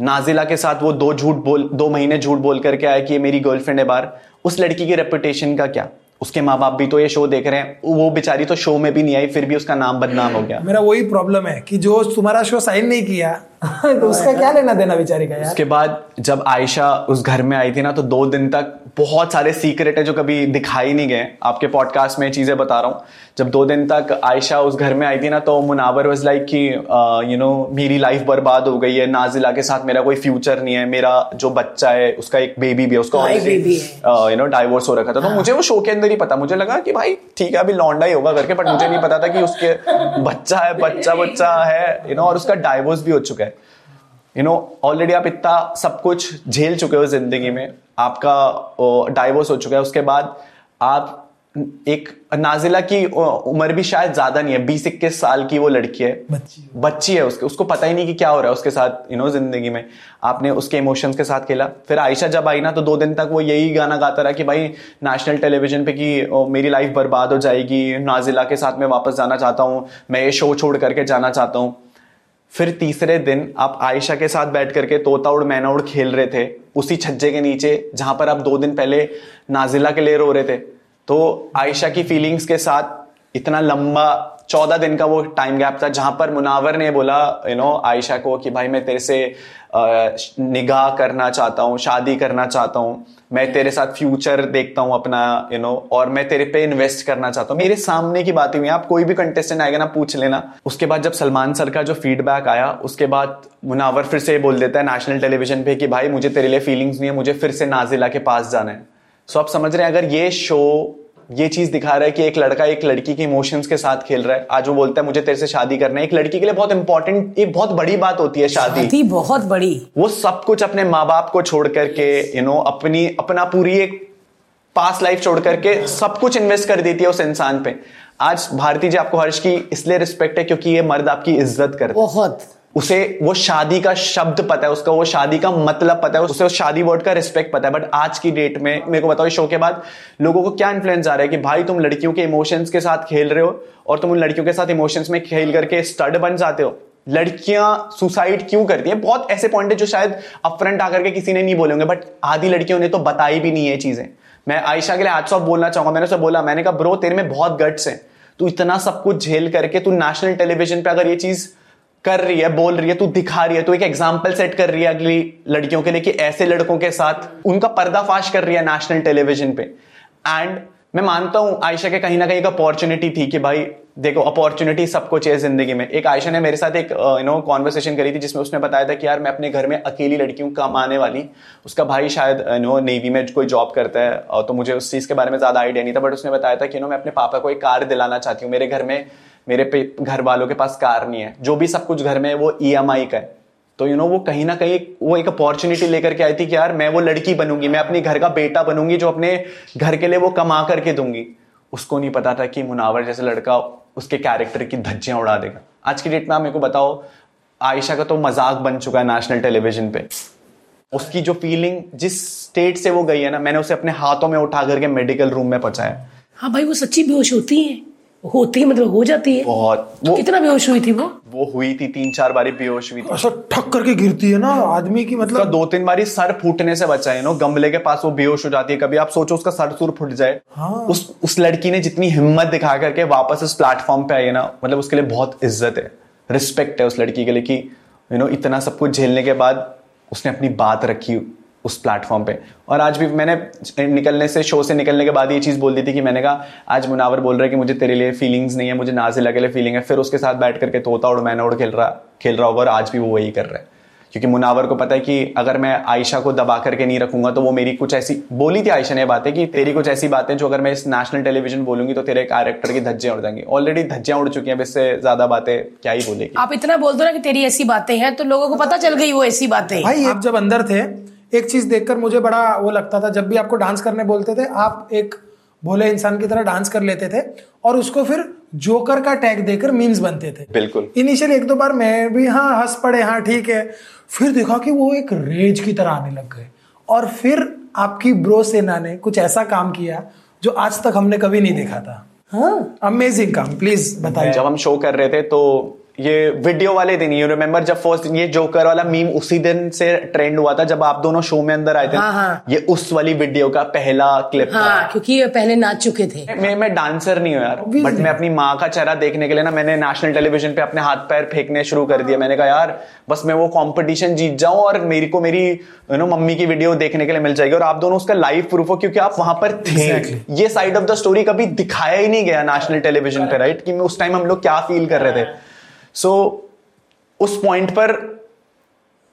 नाजिला के साथ वो दो झूठ बोल, दो महीने झूठ बोल करके आया कि ये मेरी गर्लफ्रेंड है बार, उस लड़की की रेपुटेशन का क्या? उसके माँ बाप भी तो ये शो देख रहे हैं, वो बेचारी तो शो में भी नहीं आई, फिर भी उसका नाम बदनाम हो गया। मेरा वही प्रॉब्लम है कि जो तुम्हारा शो साइन नहीं किया तो उसका क्या लेना देना बेचारी का यार? उसके बाद जब आयशा उस घर में आई थी ना तो दो दिन तक बहुत सारे सीक्रेट है जो कभी दिखाई नहीं गए। आपके पॉडकास्ट में चीज़ें बता रहा हूँ। जब दो दिन तक आयशा उस घर में आई थी ना तो मुनावर वॉज़ लाइक कि यू नो मेरी लाइफ बर्बाद हो गई है। नाजिला के साथ मेरा कोई फ्यूचर नहीं है। मेरा जो बच्चा है उसका एक बेबी भी है उसका हाँ, यू नो डाइवोर्स हो। रखा था। तो मुझे वो शो के अंदर ही पता। मुझे लगा कि भाई ठीक है अभी लौंडा ही होगा करके बट मुझे नहीं पता था कि उसके बच्चा है बच्चा बच्चा है यू नो और उसका डाइवोर्स भी हो चुका है। यू नो ऑलरेडी आप इतना सब कुछ झेल चुके हो ज़िंदगी में आपका डाइवोर्स हो चुका है उसके बाद आप एक नाजिला की उम्र भी शायद ज़्यादा नहीं है बीस इक्कीस साल की वो लड़की है। बच्ची बच्ची है उसके उसको पता ही नहीं कि क्या हो रहा है उसके साथ यू नो ज़िंदगी में। आपने उसके इमोशंस के साथ खेला। फिर आयशा जब आई ना तो दो दिन तक वो यही गाना गाता रहा कि भाई नेशनल टेलीविज़न पे कि मेरी लाइफ बर्बाद हो जाएगी नाजिला के साथ मैं वापस जाना चाहता हूँ मैं ये शो छोड़ करके जाना चाहता हूँ। फिर तीसरे दिन आप आयशा के साथ बैठ करके तोता उड़, मैना उड़ खेल रहे थे, उसी छज्जे के नीचे, जहाँ पर आप दो दिन पहले नाजिला के लिए रो रहे थे। तो आयशा की फीलिंग्स के साथ इतना लंबा चौदह दिन का वो टाइम गैप था, जहाँ पर मुनावर ने बोला यू नो आयशा को कि भाई मैं तेरे से निगाह करना चाहता हूँ शादी करना चाहता हूँ। मैं तेरे साथ फ्यूचर देखता हूँ अपना यू you नो know, और मैं तेरे पे इन्वेस्ट करना चाहता हूँ। मेरे सामने की बातें हुई आप कोई भी कंटेस्टेंट आएगा ना पूछ लेना। उसके बाद जब सलमान सर का जो फीडबैक आया उसके बाद मुनावर फिर से बोल देता है नेशनल टेलीविज़न पे कि भाई मुझे तेरे लिए फीलिंग्स नहीं है मुझे फिर से नाजिला के पास जाना है। सो आप समझ रहे हैं अगर ये शो ये चीज़ दिखा रहा है कि एक लड़का एक लड़की के इमोशंस के साथ खेल रहा है। आज वो बोलता है मुझे तेरे से शादी करना है। एक लड़की के लिए बहुत इंपॉर्टेंट एक बहुत बड़ी बात होती है शादी। शादी बहुत बड़ी। वो सब कुछ अपने माँ बाप को छोड़ करके यू नो अपनी अपना पूरी एक पास लाइफ छोड़ करके सब कुछ इन्वेस्ट कर देती है उस इंसान पे। आज भारती जी आपको हर्ष की इसलिए रिस्पेक्ट है क्योंकि ये मर्द आपकी इज़्ज़त करते बहुत। उसे वो शादी का शब्द पता है, उसका वो शादी का मतलब पता है, उसे उस शादी वर्ड का रिस्पेक्ट पता है। बट आज की डेट में, मेरे को बताओ, इस शो के बाद लोगों को क्या इन्फ्लुएंस आ रहा है कि भाई तुम लड़कियों के इमोशंस के साथ खेल रहे हो और तुम उन लड़कियों के साथ इमोशंस में खेल करके स्टड बन जाते हो। लड़कियाँ सुसाइड क्यों करती है? बहुत ऐसे पॉइंट है जो शायद अपफ्रंट आकर के किसी ने नहीं बोले होंगे बट आधी लड़कियों ने तो बताई भी नहीं है चीज़ें। मैं आयशा के लिए ऑफ़ बोलना चाहूँगा, मैंने उसे बोला, मैंने कहा, ब्रो, तेरे में बहुत गट्स है। तू इतना सब कुछ झेल करके, तू नेशनल टेलीविज़न पे अगर ये चीज़ कर रही है, बोल रही है, तू दिखा रही है, तू एक एग्ज़ाम्पल सेट कर रही है अगली लड़कियों के लिए कि ऐसे लड़कों के साथ उनका पर्दाफाश कर रही है नेशनल टेलीविज़न पे। एंड मैं मानता हूँ, आयशा के कहीं ना कहीं एक अपॉर्चुनिटी थी कि भाई, देखो अपॉर्चुनिटी सबको चाहिए ज़िंदगी में। एक आयशा ने मेरे साथ एक यू नो कॉन्वर्सेशन करी थी जिसमें उसने बताया था कि यार, मैं अपने घर में अकेली लड़की लड़कियों कमाने वाली, उसका भाई शायद यू नो नेवी में कोई जॉब करता है तो मुझे उस चीज़ के बारे में ज़्यादा आइडिया नहीं था बट उसने बताया था कि नो मैं अपने पापा को एक कार दिलाना चाहती हूँ, मेरे घर में मेरे पे घर वालों के पास कार नहीं है। जो भी सब कुछ घर में है, वो ई e का है। तो यू नो वो कहीं ना कहीं वो एक अपॉर्चुनिटी लेकर के आई थी कि यार, मैं वो लड़की बनूँगी, मैं अपने घर का बेटा बनूँगी जो अपने घर के लिए वो कमा करके दूँगी। उसको नहीं पता था कि मुनावर जैसे लड़का उसके कैरेक्टर की धज्जियाँ उड़ा देगा। आज की डेट में आप मेरे को बताओ, आयशा का तो मज़ाक बन चुका है नेशनल टेलीविज़न पे। उसकी जो फीलिंग जिस स्टेट से वो गई है ना, मैंने उसे अपने हाथों में उठा करके मेडिकल रूम में पहुँचाया। हाँ भाई, वो सच्ची बेहोश होती है। होती है मतलब हो जाती है। बहुत। तो वो कितना बेहोश हुई थी वो? वो हुई थी तीन चार बारी बेहोश हुई थी। ऐसा ठक करके गिरती है ना आदमी की मतलब दो तीन बारी सर फूटने से बचा है नो गमले के पास वो बेहोश हो जाती है। कभी आप सोचो उसका सर सुर फूट जाए। हाँ। उस उस लड़की ने जितनी हिम्मत दिखा करके वापस उस प्लेटफॉर्म पे आई है ना मतलब उसके लिए बहुत इज़्ज़त है। रिस्पेक्ट है उस लड़की के लिए कि यू नो इतना सब कुछ झेलने के बाद उसने अपनी बात रखी। उस प्लेटफॉर्म पे। और आज भी मैंने निकलने से शो से निकलने के बाद ये चीज़ बोल दी थी कि मैंने कहा आज मुनावर बोल रहा है कि मुझे तेरे लिए फीलिंग्स नहीं है मुझे नाजिला के लिए फीलिंग है। फिर उसके साथ बैठ करके तोता उड़ मैना उड़ खेल रहा खेल रहा होगा और आज भी वो वही कर रहा है। क्योंकि मुनावर को पता है कि अगर मैं आयशा को दबा करके नहीं रखूँगा तो वो मेरी कुछ ऐसी बोली थी आयशा ने बातें कि तेरी कुछ ऐसी बातें जो अगर मैं इस नेशनल टेलीविज़न बोलूँगी तो तेरे कैरेक्टर की धज्जियाँ उड़ जाएँगी। ऑलरेडी धज्जियाँ उड़ चुकी हैं इससे ज़्यादा बातें क्या ही बोलेगी? आप इतना बोल दो ना कि तेरी ऐसी बातें हैं तो लोगों को पता चल गई वो ऐसी बातें। भाई आप जब अंदर थे एक चीज़ देखकर मुझे बड़ा वो लगता था जब भी आपको डांस करने बोलते थे आप एक भोले इंसान की तरह डांस कर लेते थे और उसको फिर जोकर का टैग देकर मीम्स बनते थे। बिल्कुल। इनिशियल एक दो बार मैं भी हाँ हंस पड़े हाँ ठीक है। फिर देखा कि वो एक रेज की तरह आने लग गए। और फिर आपकी ब्रो सेना ने कुछ ऐसा काम किया जो आज तक हमने कभी नहीं देखा था। हाँ। अमेजिंग काम प्लीज़ बताइए। जब हम शो कर रहे थे तो ये वीडियो वाले दिन यू रिमेम्बर जब फ़र्स्ट ये जोकर वाला मीम उसी दिन से ट्रेंड हुआ था जब आप दोनों शो में अंदर आए थे हाँ, हाँ. ये उस वाली वीडियो का पहला क्लिप हाँ, था। हाँ क्योंकि ये पहले नाच चुके थे। मैं मैं डांसर नहीं हूँ यार बट मैं अपनी माँ का चेहरा देखने के लिए ना मैंने नेशनल टेलीविज़न पे अपने हाथ पैर फेंकने शुरू कर दिया। मैंने कहा यार बस मैं वो कॉम्पिटिशन जीत जाऊँ और मेरी को मेरी यू नो मम्मी की वीडियो देखने के लिए मिल जाएगी और आप दोनों उसका लाइव प्रूफ हो क्योंकि आप वहाँ पर थे। ये साइड ऑफ़ द स्टोरी कभी दिखाया ही नहीं गया नेशनल टेलीविज़न पे राइट कि उस टाइम हम लोग क्या फील कर रहे थे। सो so, उस पॉइंट पर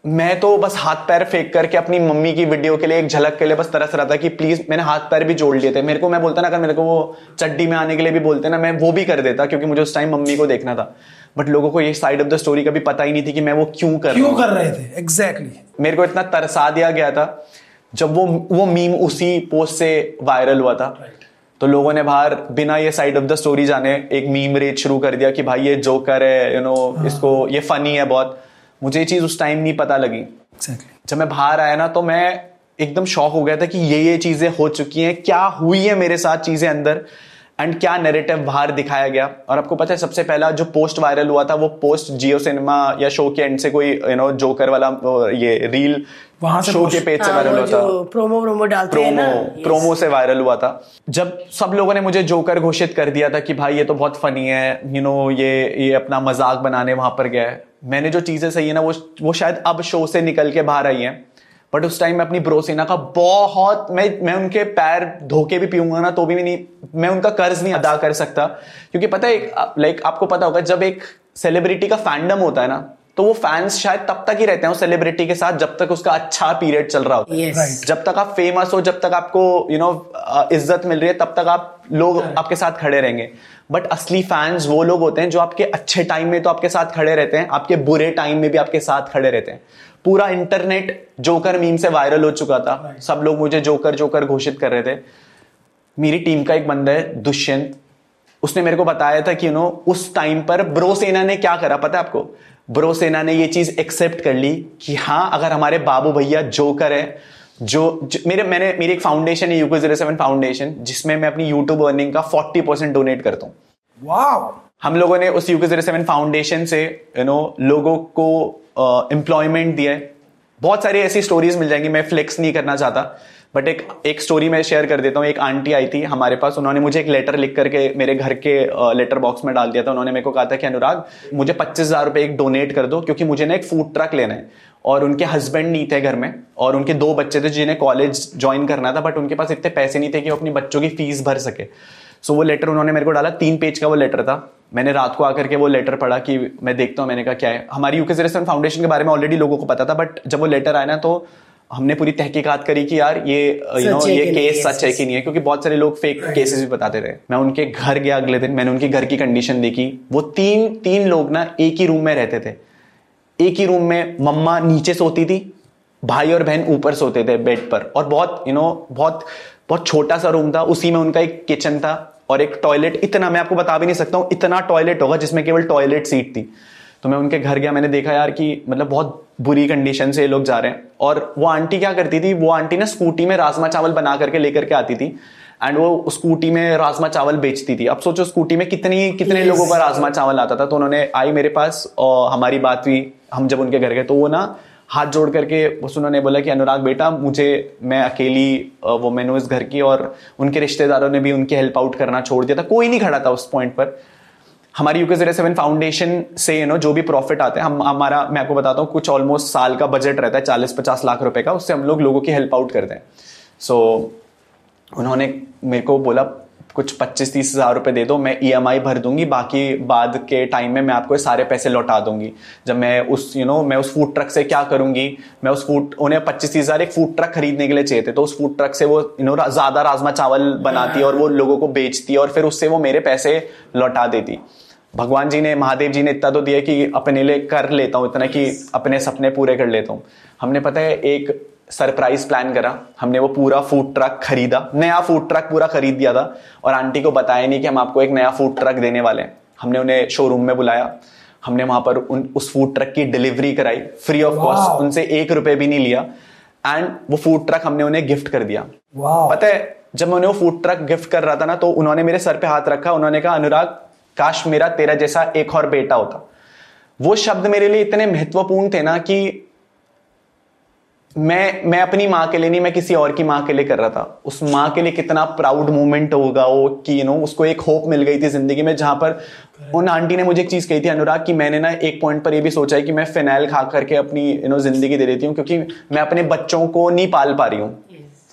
मैं तो बस हाथ पैर फेंक करके अपनी मम्मी की वीडियो के लिए एक झलक के लिए बस तरस रहा था कि प्लीज़ मैंने हाथ पैर भी जोड़ लिए थे। मेरे को मैं बोलता ना अगर मेरे को वो चड्डी में आने के लिए भी बोलते ना मैं वो भी कर देता क्योंकि मुझे उस टाइम मम्मी को देखना था। बट लोगों को ये साइड ऑफ़ द स्टोरी कभी पता ही नहीं थी कि मैं वो क्यों कर क्यों कर रहे थे? Exactly exactly. मेरे को इतना तरसा दिया गया था जब वो वो मीम उसी पोस्ट से वायरल हुआ था। तो लोगों ने बाहर बिना ये साइड ऑफ़ द स्टोरी जाने एक मीम रेट शुरू कर दिया कि भाई ये जोकर है यू नो इसको ये फनी है बहुत। मुझे ये चीज़ उस टाइम नहीं पता लगी। जब मैं बाहर आया ना तो मैं एकदम शॉक हो गया था कि ये ये चीज़ें हो चुकी हैं क्या हुई है मेरे साथ चीज़ें अंदर? एंड क्या नैरेटिव बाहर दिखाया गया? और आपको पता है सबसे पहला जो पोस्ट वायरल हुआ था वो पोस्ट जियो सिनेमा या शो के एंड से कोई यू नो जोकर वाला ये रील वहाँ से शो के पेज से हाँ, वायरल हुआ था। प्रोमो प्रोमो डालते प्रोमो ना? Yes. प्रोमो से वायरल हुआ था। जब सब लोगों ने मुझे जोकर घोषित कर दिया था कि भाई ये तो बहुत फनी है यू you नो know, ये ये अपना मज़ाक बनाने वहाँ पर गया है। मैंने जो चीज़ें सही है ना वो वो शायद अब शो से निकल के बाहर आई हैं। बट उस टाइम मैं अपनी ब्रोसेना का बहुत मैं मैं उनके पैर धोके भी पीऊँगा ना तो भी मैं नहीं मैं उनका कर्ज नहीं अदा कर सकता क्योंकि पता है लाइक आपको पता होगा जब एक सेलिब्रिटी का फैंडम होता है ना तो वो फैंस शायद तब तक ही रहते हैं उस सेलिब्रिटी के साथ जब तक उसका अच्छा पीरियड चल रहा होता है Yes. Right. जब तक आप फ़ेमस हो जब तक आपको यू नो इज़्ज़त मिल रही है तब तक आप लोग right. आपके साथ खड़े रहेंगे बट असली फैंस वो लोग होते हैं जो आपके अच्छे टाइम में तो आपके साथ खड़े रहते हैं आपके बुरे टाइम में भी आपके साथ खड़े रहते हैं पूरा इंटरनेट जोकर मीम से वायरल हो चुका था। सब लोग मुझे जोकर जोकर घोषित कर रहे थे। मेरी टीम का एक बंदा है दुष्यंत। उसने मेरे को बताया था कि यू नो उस टाइम पर ब्रो सेना ने क्या करा पता है आपको? ब्रो सेना ने ये चीज़ एक्सेप्ट कर ली कि हाँ अगर हमारे बाबू भैया जोकर है जो, जो मेरे मैंने मेरी एक फाउंडेशन है यूको ज़ीरो सेवन फाउंडेशन जिसमें मैं अपनी यूट्यूब अर्निंग का फोर्टी परसेंट डोनेट करता हूँ। हम लोगों ने उस यूके ज़ीरो सेवन फाउंडेशन से यू नो लोगों को एम्प्लॉयमेंट दिया है। बहुत सारी ऐसी स्टोरीज मिल जाएँगी, मैं फ्लेक्स नहीं करना चाहता बट एक एक स्टोरी मैं शेयर कर देता हूँ। एक आंटी आई थी हमारे पास, उन्होंने मुझे एक लेटर लिख करके मेरे घर के लेटर बॉक्स में डाल दिया था। उन्होंने मेरे को कहा था कि, अनुराग, मुझे पच्चीस हज़ार रुपये एक डोनेट कर दो, क्योंकि मुझे ना एक फ़ूड ट्रक लेना है, और उनके हस्बैंड नहीं थे घर में, और उनके दो बच्चे थे जिन्हें कॉलेज ज्वाइन करना था बट उनके पास इतने पैसे नहीं थे कि वो अपनी बच्चों की फ़ीस भर सके। सो वो लेटर उन्होंने मेरे को डाला तीन पेज का वो लेटर था। मैंने रात को आकर के वो लेटर पढ़ा कि मैं देखता हूँ मैंने कहा क्या है? हमारी यूके ज़ीरो फाउंडेशन के बारे में ऑलरेडी लोगों को पता था बट जब वो लेटर आया ना तो हमने पूरी तहकीकात करी कि यार ये यू नो ये केस सच है कि नहीं है? क्योंकि बहुत सारे लोग फेक केसेस भी बताते थे मैं उनके घर गया अगले दिन मैंने उनके घर की कंडीशन देखी। वो तीन तीन लोग ना एक ही रूम में रहते थे। एक ही रूम में मम्मा नीचे सोती थी भाई और बहन ऊपर सोते थे बेड पर। और बहुत यू नो बहुत बहुत छोटा सा रूम था उसी में उनका एक किचन था और एक टॉयलेट इतना मैं आपको बता भी नहीं सकता हूँ इतना टॉयलेट होगा जिसमें केवल टॉयलेट सीट थी। तो मैं उनके घर गया मैंने देखा यार कि मतलब बहुत बुरी कंडीशन से ये लोग जा रहे हैं। और वो आंटी क्या करती थी वो आंटी ना स्कूटी में राजमा चावल बना करके लेकर के आती थी एंड वो स्कूटी में राजमा चावल बेचती थी। अब सोचो स्कूटी में कितनी कितने Yes. लोगों का राजमा चावल आता था। तो उन्होंने आई मेरे पास और हमारी बात हुई हम जब उनके घर गए तो वो ना हाथ जोड़ करके बस उन्होंने बोला कि अनुराग बेटा मुझे मैं अकेली वुमेन हूँ इस घर की और उनके रिश्तेदारों ने भी उनकी हेल्प आउट करना छोड़ दिया था। कोई नहीं खड़ा था उस पॉइंट पर। हमारी यूके ज़ीरो सेवन फाउंडेशन से यू नो जो भी प्रॉफिट आते हैं हम हमारा मैं आपको बताता हूँ कुछ ऑलमोस्ट साल का बजट रहता है चालीस पचास लाख रुपए का उससे हम लोग लोगों की हेल्प आउट करते हैं। सो so, उन्होंने मेरे को बोला कुछ पच्चीस तीस हज़ार रुपए दे दो मैं ईएमआई भर दूँगी बाकी बाद के टाइम में मैं आपको सारे पैसे लौटा दूँगी। जब मैं उस यू you नो know, मैं उस फ़ूड ट्रक से क्या करूँगी? मैं उस फ़ूड उन्हें पच्चीस तीस हज़ार एक फ़ूड ट्रक खरीदने के लिए चाहिए थे तो उस फ़ूड ट्रक से वो यू नो ज़्यादा राजमा चावल बनाती है और वो लोगों को बेचती और फिर उससे वो मेरे पैसे लौटा देती। भगवान जी ने महादेव जी ने इतना तो दिया कि अपने लिए कर लेता हूँ इतना कि अपने सपने पूरे कर लेता हूँ। हमने पता है एक सरप्राइज़ प्लान करा। हमने वो पूरा फ़ूड ट्रक खरीदा। नया फ़ूड ट्रक पूरा खरीद दिया था और आंटी को बताया नहीं कि हम आपको एक नया फ़ूड ट्रक देने वाले हैं। हमने उन्हें शोरूम में बुलाया। हमने वहाँ पर उन उस फ़ूड ट्रक की डिलीवरी कराई। फ्री ऑफ़ कॉस्ट उनसे एक रुपए भी नहीं लिया। एंड वो फ़ूड ट्रक हमने उन्हें गिफ्ट कर दिया। पता है जब मैं उन्हें वो फ़ूड ट्रक गिफ्ट कर रहा था ना तो उन्होंने मेरे सर पे हाथ रखा। उन्होंने कहा अनुराग काश मेरा तेरा जैसा एक और बेटा होता। वो शब्द मेरे लिए इतने महत्वपूर्ण थे ना कि मैं मैं अपनी माँ के लिए नहीं, मैं किसी और की माँ के लिए कर रहा था। उस माँ के लिए कितना प्राउड मोमेंट होगा वो कि यू नो उसको एक होप मिल गई थी ज़िंदगी में, जहाँ पर उन आंटी ने मुझे एक चीज़ कही थी, अनुराग, कि मैंने ना एक पॉइंट पर ये भी सोचा है कि मैं फिनाइल खा करके अपनी यू नो ज़िंदगी दे देती हूँ, क्योंकि मैं अपने बच्चों को नहीं पाल पा रही हूँ।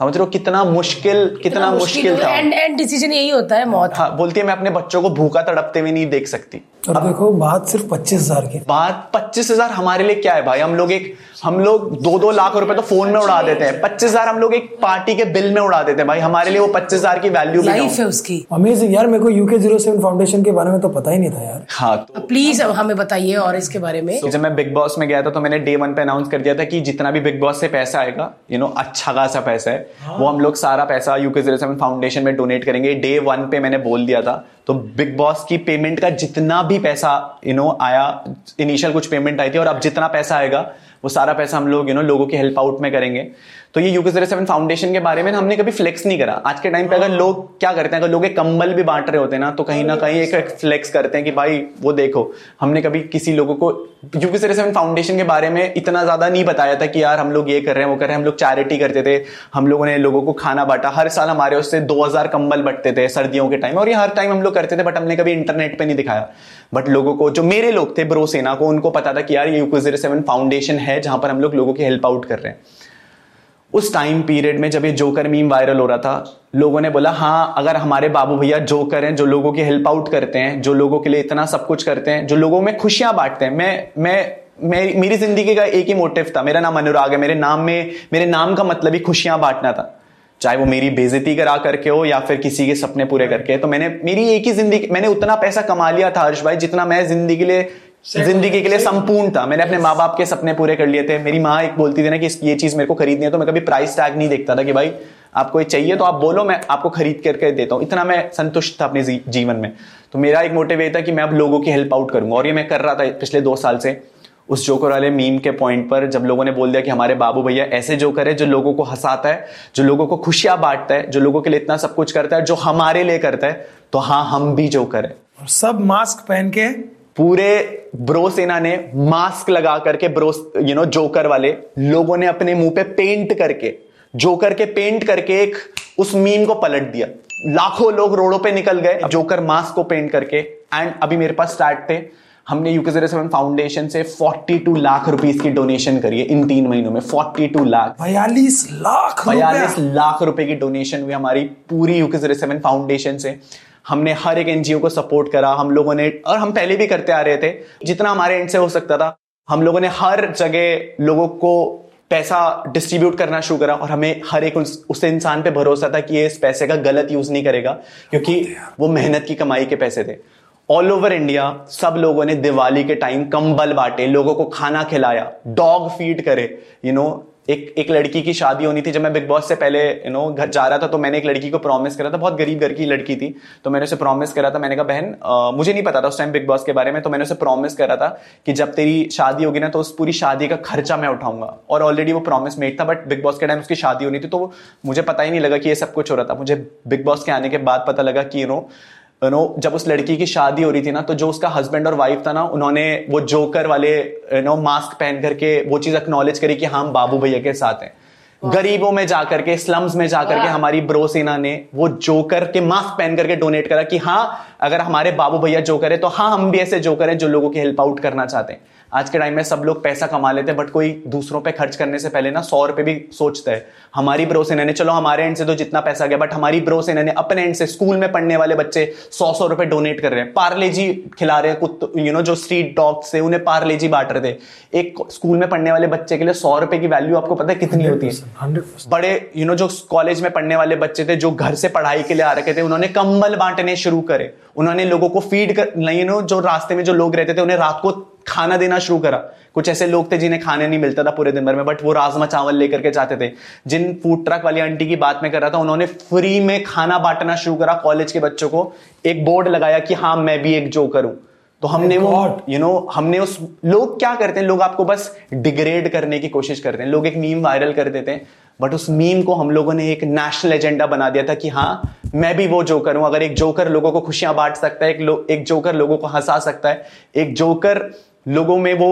समझ रहे हो कितना मुश्किल कितना कितना मुश्किल था। एंड एंड डिसीज़न यही होता है मौत। हाँ बोलती है मैं अपने बच्चों को भूखा तड़पते हुए नहीं देख सकती। और देखो बात सिर्फ़ पच्चीस हज़ार की। बात पच्चीस हज़ार हमारे लिए क्या है भाई? हम लोग एक हम लोग दो दो लाख रुपए तो फ़ोन में उड़ा देते हैं। पच्चीस हज़ार हम लोग एक पार्टी के बिल में उड़ा देते हैं भाई। हमारे लिए वो पच्चीस हज़ार की वैल्यू लाइफ है उसकी। अमेजिंग यार मेरे को यूके ज़ीरो सेवन फाउंडेशन के बारे में तो पता ही नहीं था यार। हाँ तो प्लीज़ हमें बताइए और इसके बारे में। जब मैं बिग बॉस में गया था तो मैंने डे वन पे अनाउंस कर दिया था कि जितना भी बिग बॉस से पैसा आएगा यू नो अच्छा खासा पैसा है। वो हम लोग सारा पैसा यूके ज़ीरो सेवन फाउंडेशन में डोनेट करेंगे। डे वन पे मैंने बोल दिया था। तो बिग बॉस की पेमेंट का जितना भी पैसा यू नो आया इनिशियल कुछ पेमेंट आई थी और अब जितना पैसा आएगा, वो सारा पैसा हम लोग यू नो लोगों की हेल्प आउट में करेंगे। तो ये यूके ज़ीरो सेवन फाउंडेशन के बारे में हमने कभी फ्लेक्स नहीं करा। आज के टाइम पे अगर लोग क्या करते हैं अगर लोग एक कंबल भी बांट रहे होते हैं ना तो कहीं ना कहीं एक फ्लेक्स करते हैं कि भाई वो देखो हमने कभी किसी लोगों को यूके ज़ीरो सेवन फाउंडेशन के बारे में इतना ज़्यादा नहीं बताया था कि यार हम लोग ये कर रहे हैं वो कर रहे हैं हम लोग चैरिटी करते थे हम लोगों ने लोगों को खाना बांटा। हर साल हमारे उससे 2000 कंबल बटते थे सर्दियों के टाइम और ये हर टाइम हम लोग करते थे बट हमने कभी इंटरनेट पर नहीं दिखाया। बट लोगों को जो मेरे लोग थे ब्रो सेना को उनको पता था कि यार ये यूके ज़ीरो सेवन फाउंडेशन है जहाँ पर हम लोग लोगों की हेल्प आउट कर रहे हैं। उस टाइम पीरियड में जब ये जोकर मीम वायरल हो रहा था, लोगों ने बोला हाँ अगर हमारे बाबू भैया जोकर हैं, जो लोगों की हेल्प आउट करते हैं, जो लोगों के लिए इतना सब कुछ करते हैं, जो लोगों में खुशियाँ बांटते हैं, मैं मैं मेरी मेरी ज़िंदगी का एक ही मोटिव था, मेरा नाम अनुराग है, मेरे नाम में, मेरे नाम का मतलब ही खुशियाँ बांटना था। चाहे वो मेरी बेजती करा करके हो या फिर किसी के सपने पूरे करके तो मैंने, मेरी एक ही ज़िंदगी, मैंने उतना पैसा कमा लिया था हर्ष भाई, जितना मैं ज़िंदगी के लिए ज़िंदगी के लिए संपूर्ण था। मैंने अपने माँ बाप के सपने पूरे कर लिए थे। मेरी माँ एक बोलती थी ना कि ये चीज़ मेरे को खरीदनी है तो मैं कभी प्राइस टैग नहीं देखता था कि भाई आपको ये चाहिए तो आप बोलो मैं आपको खरीद करके देता हूँ। इतना मैं संतुष्ट था अपने जीवन में। तो मेरा एक मोटिव ये था कि मैं अब लोगों की हेल्प आउट करूँगा। और ये मैं कर रहा था पिछले दो साल से। उस जोकर वाले मीम के पॉइंट पर जब लोगों ने बोल दिया कि हमारे बाबू भैया ऐसे जोकर है जो लोगों को हंसाता है जो लोगों को खुशियाँ बांटता है जो लोगों के लिए इतना सब कुछ करता है जो हमारे लिए करता है तो हाँ हम भी जोकर है। सब मास्क पहन के पूरे ब्रो सेना ने मास्क लगा करके ब्रो यू नो जोकर वाले लोगों ने अपने मुँह पे पेंट करके जोकर के पेंट करके एक उस मीम को पलट दिया। लाखों लोग रोडों पे निकल गए जोकर मास्क को पेंट करके। एंड अभी मेरे पास स्टार्ट थे। हमने यूके ज़ीरो सेवन फाउंडेशन से 42 लाख रुपीस की डोनेशन करी है इन तीन महीनों में 42 लाख। बयालीस लाख बयालीस लाख रुपए की डोनेशन हुई हमारी पूरी यूके ज़ीरो सेवन फाउंडेशन से। हमने हर एक एनजीओ को सपोर्ट करा हम लोगों ने और हम पहले भी करते आ रहे थे जितना हमारे एंड से हो सकता था हम लोगों ने हर जगह लोगों को पैसा डिस्ट्रीब्यूट करना शुरू करा और हमें हर एक उस, इंसान पे भरोसा था कि ये इस पैसे का गलत यूज़ नहीं करेगा क्योंकि वो मेहनत की कमाई के पैसे थे। ऑल ओवर इंडिया सब लोगों ने दिवाली के टाइम कंबल बांटे लोगों को खाना खिलाया डॉग फ़ीड करे यू you नो know, एक एक लड़की की शादी होनी थी जब मैं बिग बॉस से पहले यू नो घर जा रहा था तो मैंने एक लड़की को प्रॉमिस करा था, बहुत गरीब घर की लड़की थी तो मैंने उसे प्रॉमिस करा था। मैंने कहा, बहन मुझे नहीं पता था उस टाइम बिग बॉस के बारे में तो मैंने उसे प्रॉमिस करा था कि जब तेरी शादी होगी ना तो उस पूरी शादी का खर्चा मैं उठाऊँगा। और ऑलरेडी वो प्रॉमिस मेड था बट बिग बॉस के टाइम उसकी शादी होनी थी तो मुझे पता ही नहीं लगा कि ये सब कुछ हो रहा था। मुझे बिग बॉस के आने के बाद पता लगा कि यू नो यू नो जब उस लड़की की शादी हो रही थी ना तो जो उसका हस्बैंड और वाइफ था ना उन्होंने वो जोकर वाले यू नो मास्क पहन करके वो चीज़ एक्नोलेज करी कि हाँ हम बाबू भैया के साथ हैं। गरीबों में जाकर के स्लम्स में जाकर के हमारी ब्रो सेना ने वो जोकर के मास्क पहन करके डोनेट करा कि हाँ अगर हमारे बाबू भैया जोकर है तो हाँ हम भी ऐसे जोकर हैं जो लोगों की हेल्प आउट करना चाहते हैं। आज के टाइम में सब लोग पैसा कमा लेते हैं बट कोई दूसरों पे खर्च करने से पहले ना सौ रुपए भी सोचता है। हमारी ब्रो सेना ने चलो हमारे एंड से तो जितना पैसा गया बट हमारी ब्रो सेना ने अपने एंड से स्कूल में पढ़ने वाले बच्चे सौ सौ रुपए डोनेट कर रहे हैं। पार्ले जी खिला रहे हैं कुत्त यू नो जो स्ट्रीट डॉग्स से उन्हें पार्ले जी बांट रहे थे। एक स्कूल में पढ़ने वाले बच्चे के लिए सौ रुपए की वैल्यू आपको पता है कितनी होती है? बड़े यू नो जो कॉलेज में पढ़ने वाले बच्चे थे जो घर से पढ़ाई के लिए आ रखे थे उन्होंने कंबल बांटने शुरू करे। उन्होंने लोगों को फ़ीड कर यू नो जो रास्ते में जो लोग रहते थे उन्हें रात को खाना देना शुरू करा। कुछ ऐसे लोग थे जिन्हें खाने नहीं मिलता था पूरे दिन भर में बट वो राजमा चावल लेकर के जाते थे। जिन फ़ूड ट्रक वाली आंटी की बात में कर रहा था उन्होंने फ्री में खाना बांटना शुरू करा कॉलेज के बच्चों को। एक बोर्ड लगाया कि हाँ मैं भी एक जो करूँ। तो हमने वो. यू नो know, हमने उस लोग क्या करते हैं लोग आपको बस डिग्रेड करने की कोशिश करते हैं। लोग एक मीम वायरल कर देते हैं बट उस मीम को हम लोगों ने एक नेशनल एजेंडा बना दिया था कि हाँ मैं भी वो जोकर हूँ। अगर एक जोकर लोगों को खुशियाँ बांट सकता है एक लो, एक जोकर लोगों को हंसा सकता है एक जोकर लोगों में वो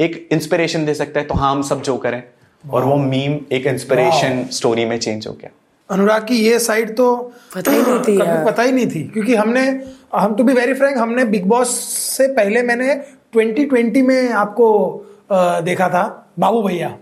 एक इंस्पिरेशन दे सकता है तो हाँ हम सब जो करें। और वो मीम एक इंस्पिरेशन स्टोरी में चेंज हो गया। अनुराग की ये साइड तो पता ही नहीं थी कभी पता ही नहीं थी क्योंकि हमने हम टू बी वेरी फ्रेंक हमने बिग बॉस से पहले मैंने 2020 में आपको देखा था बाबू भैया।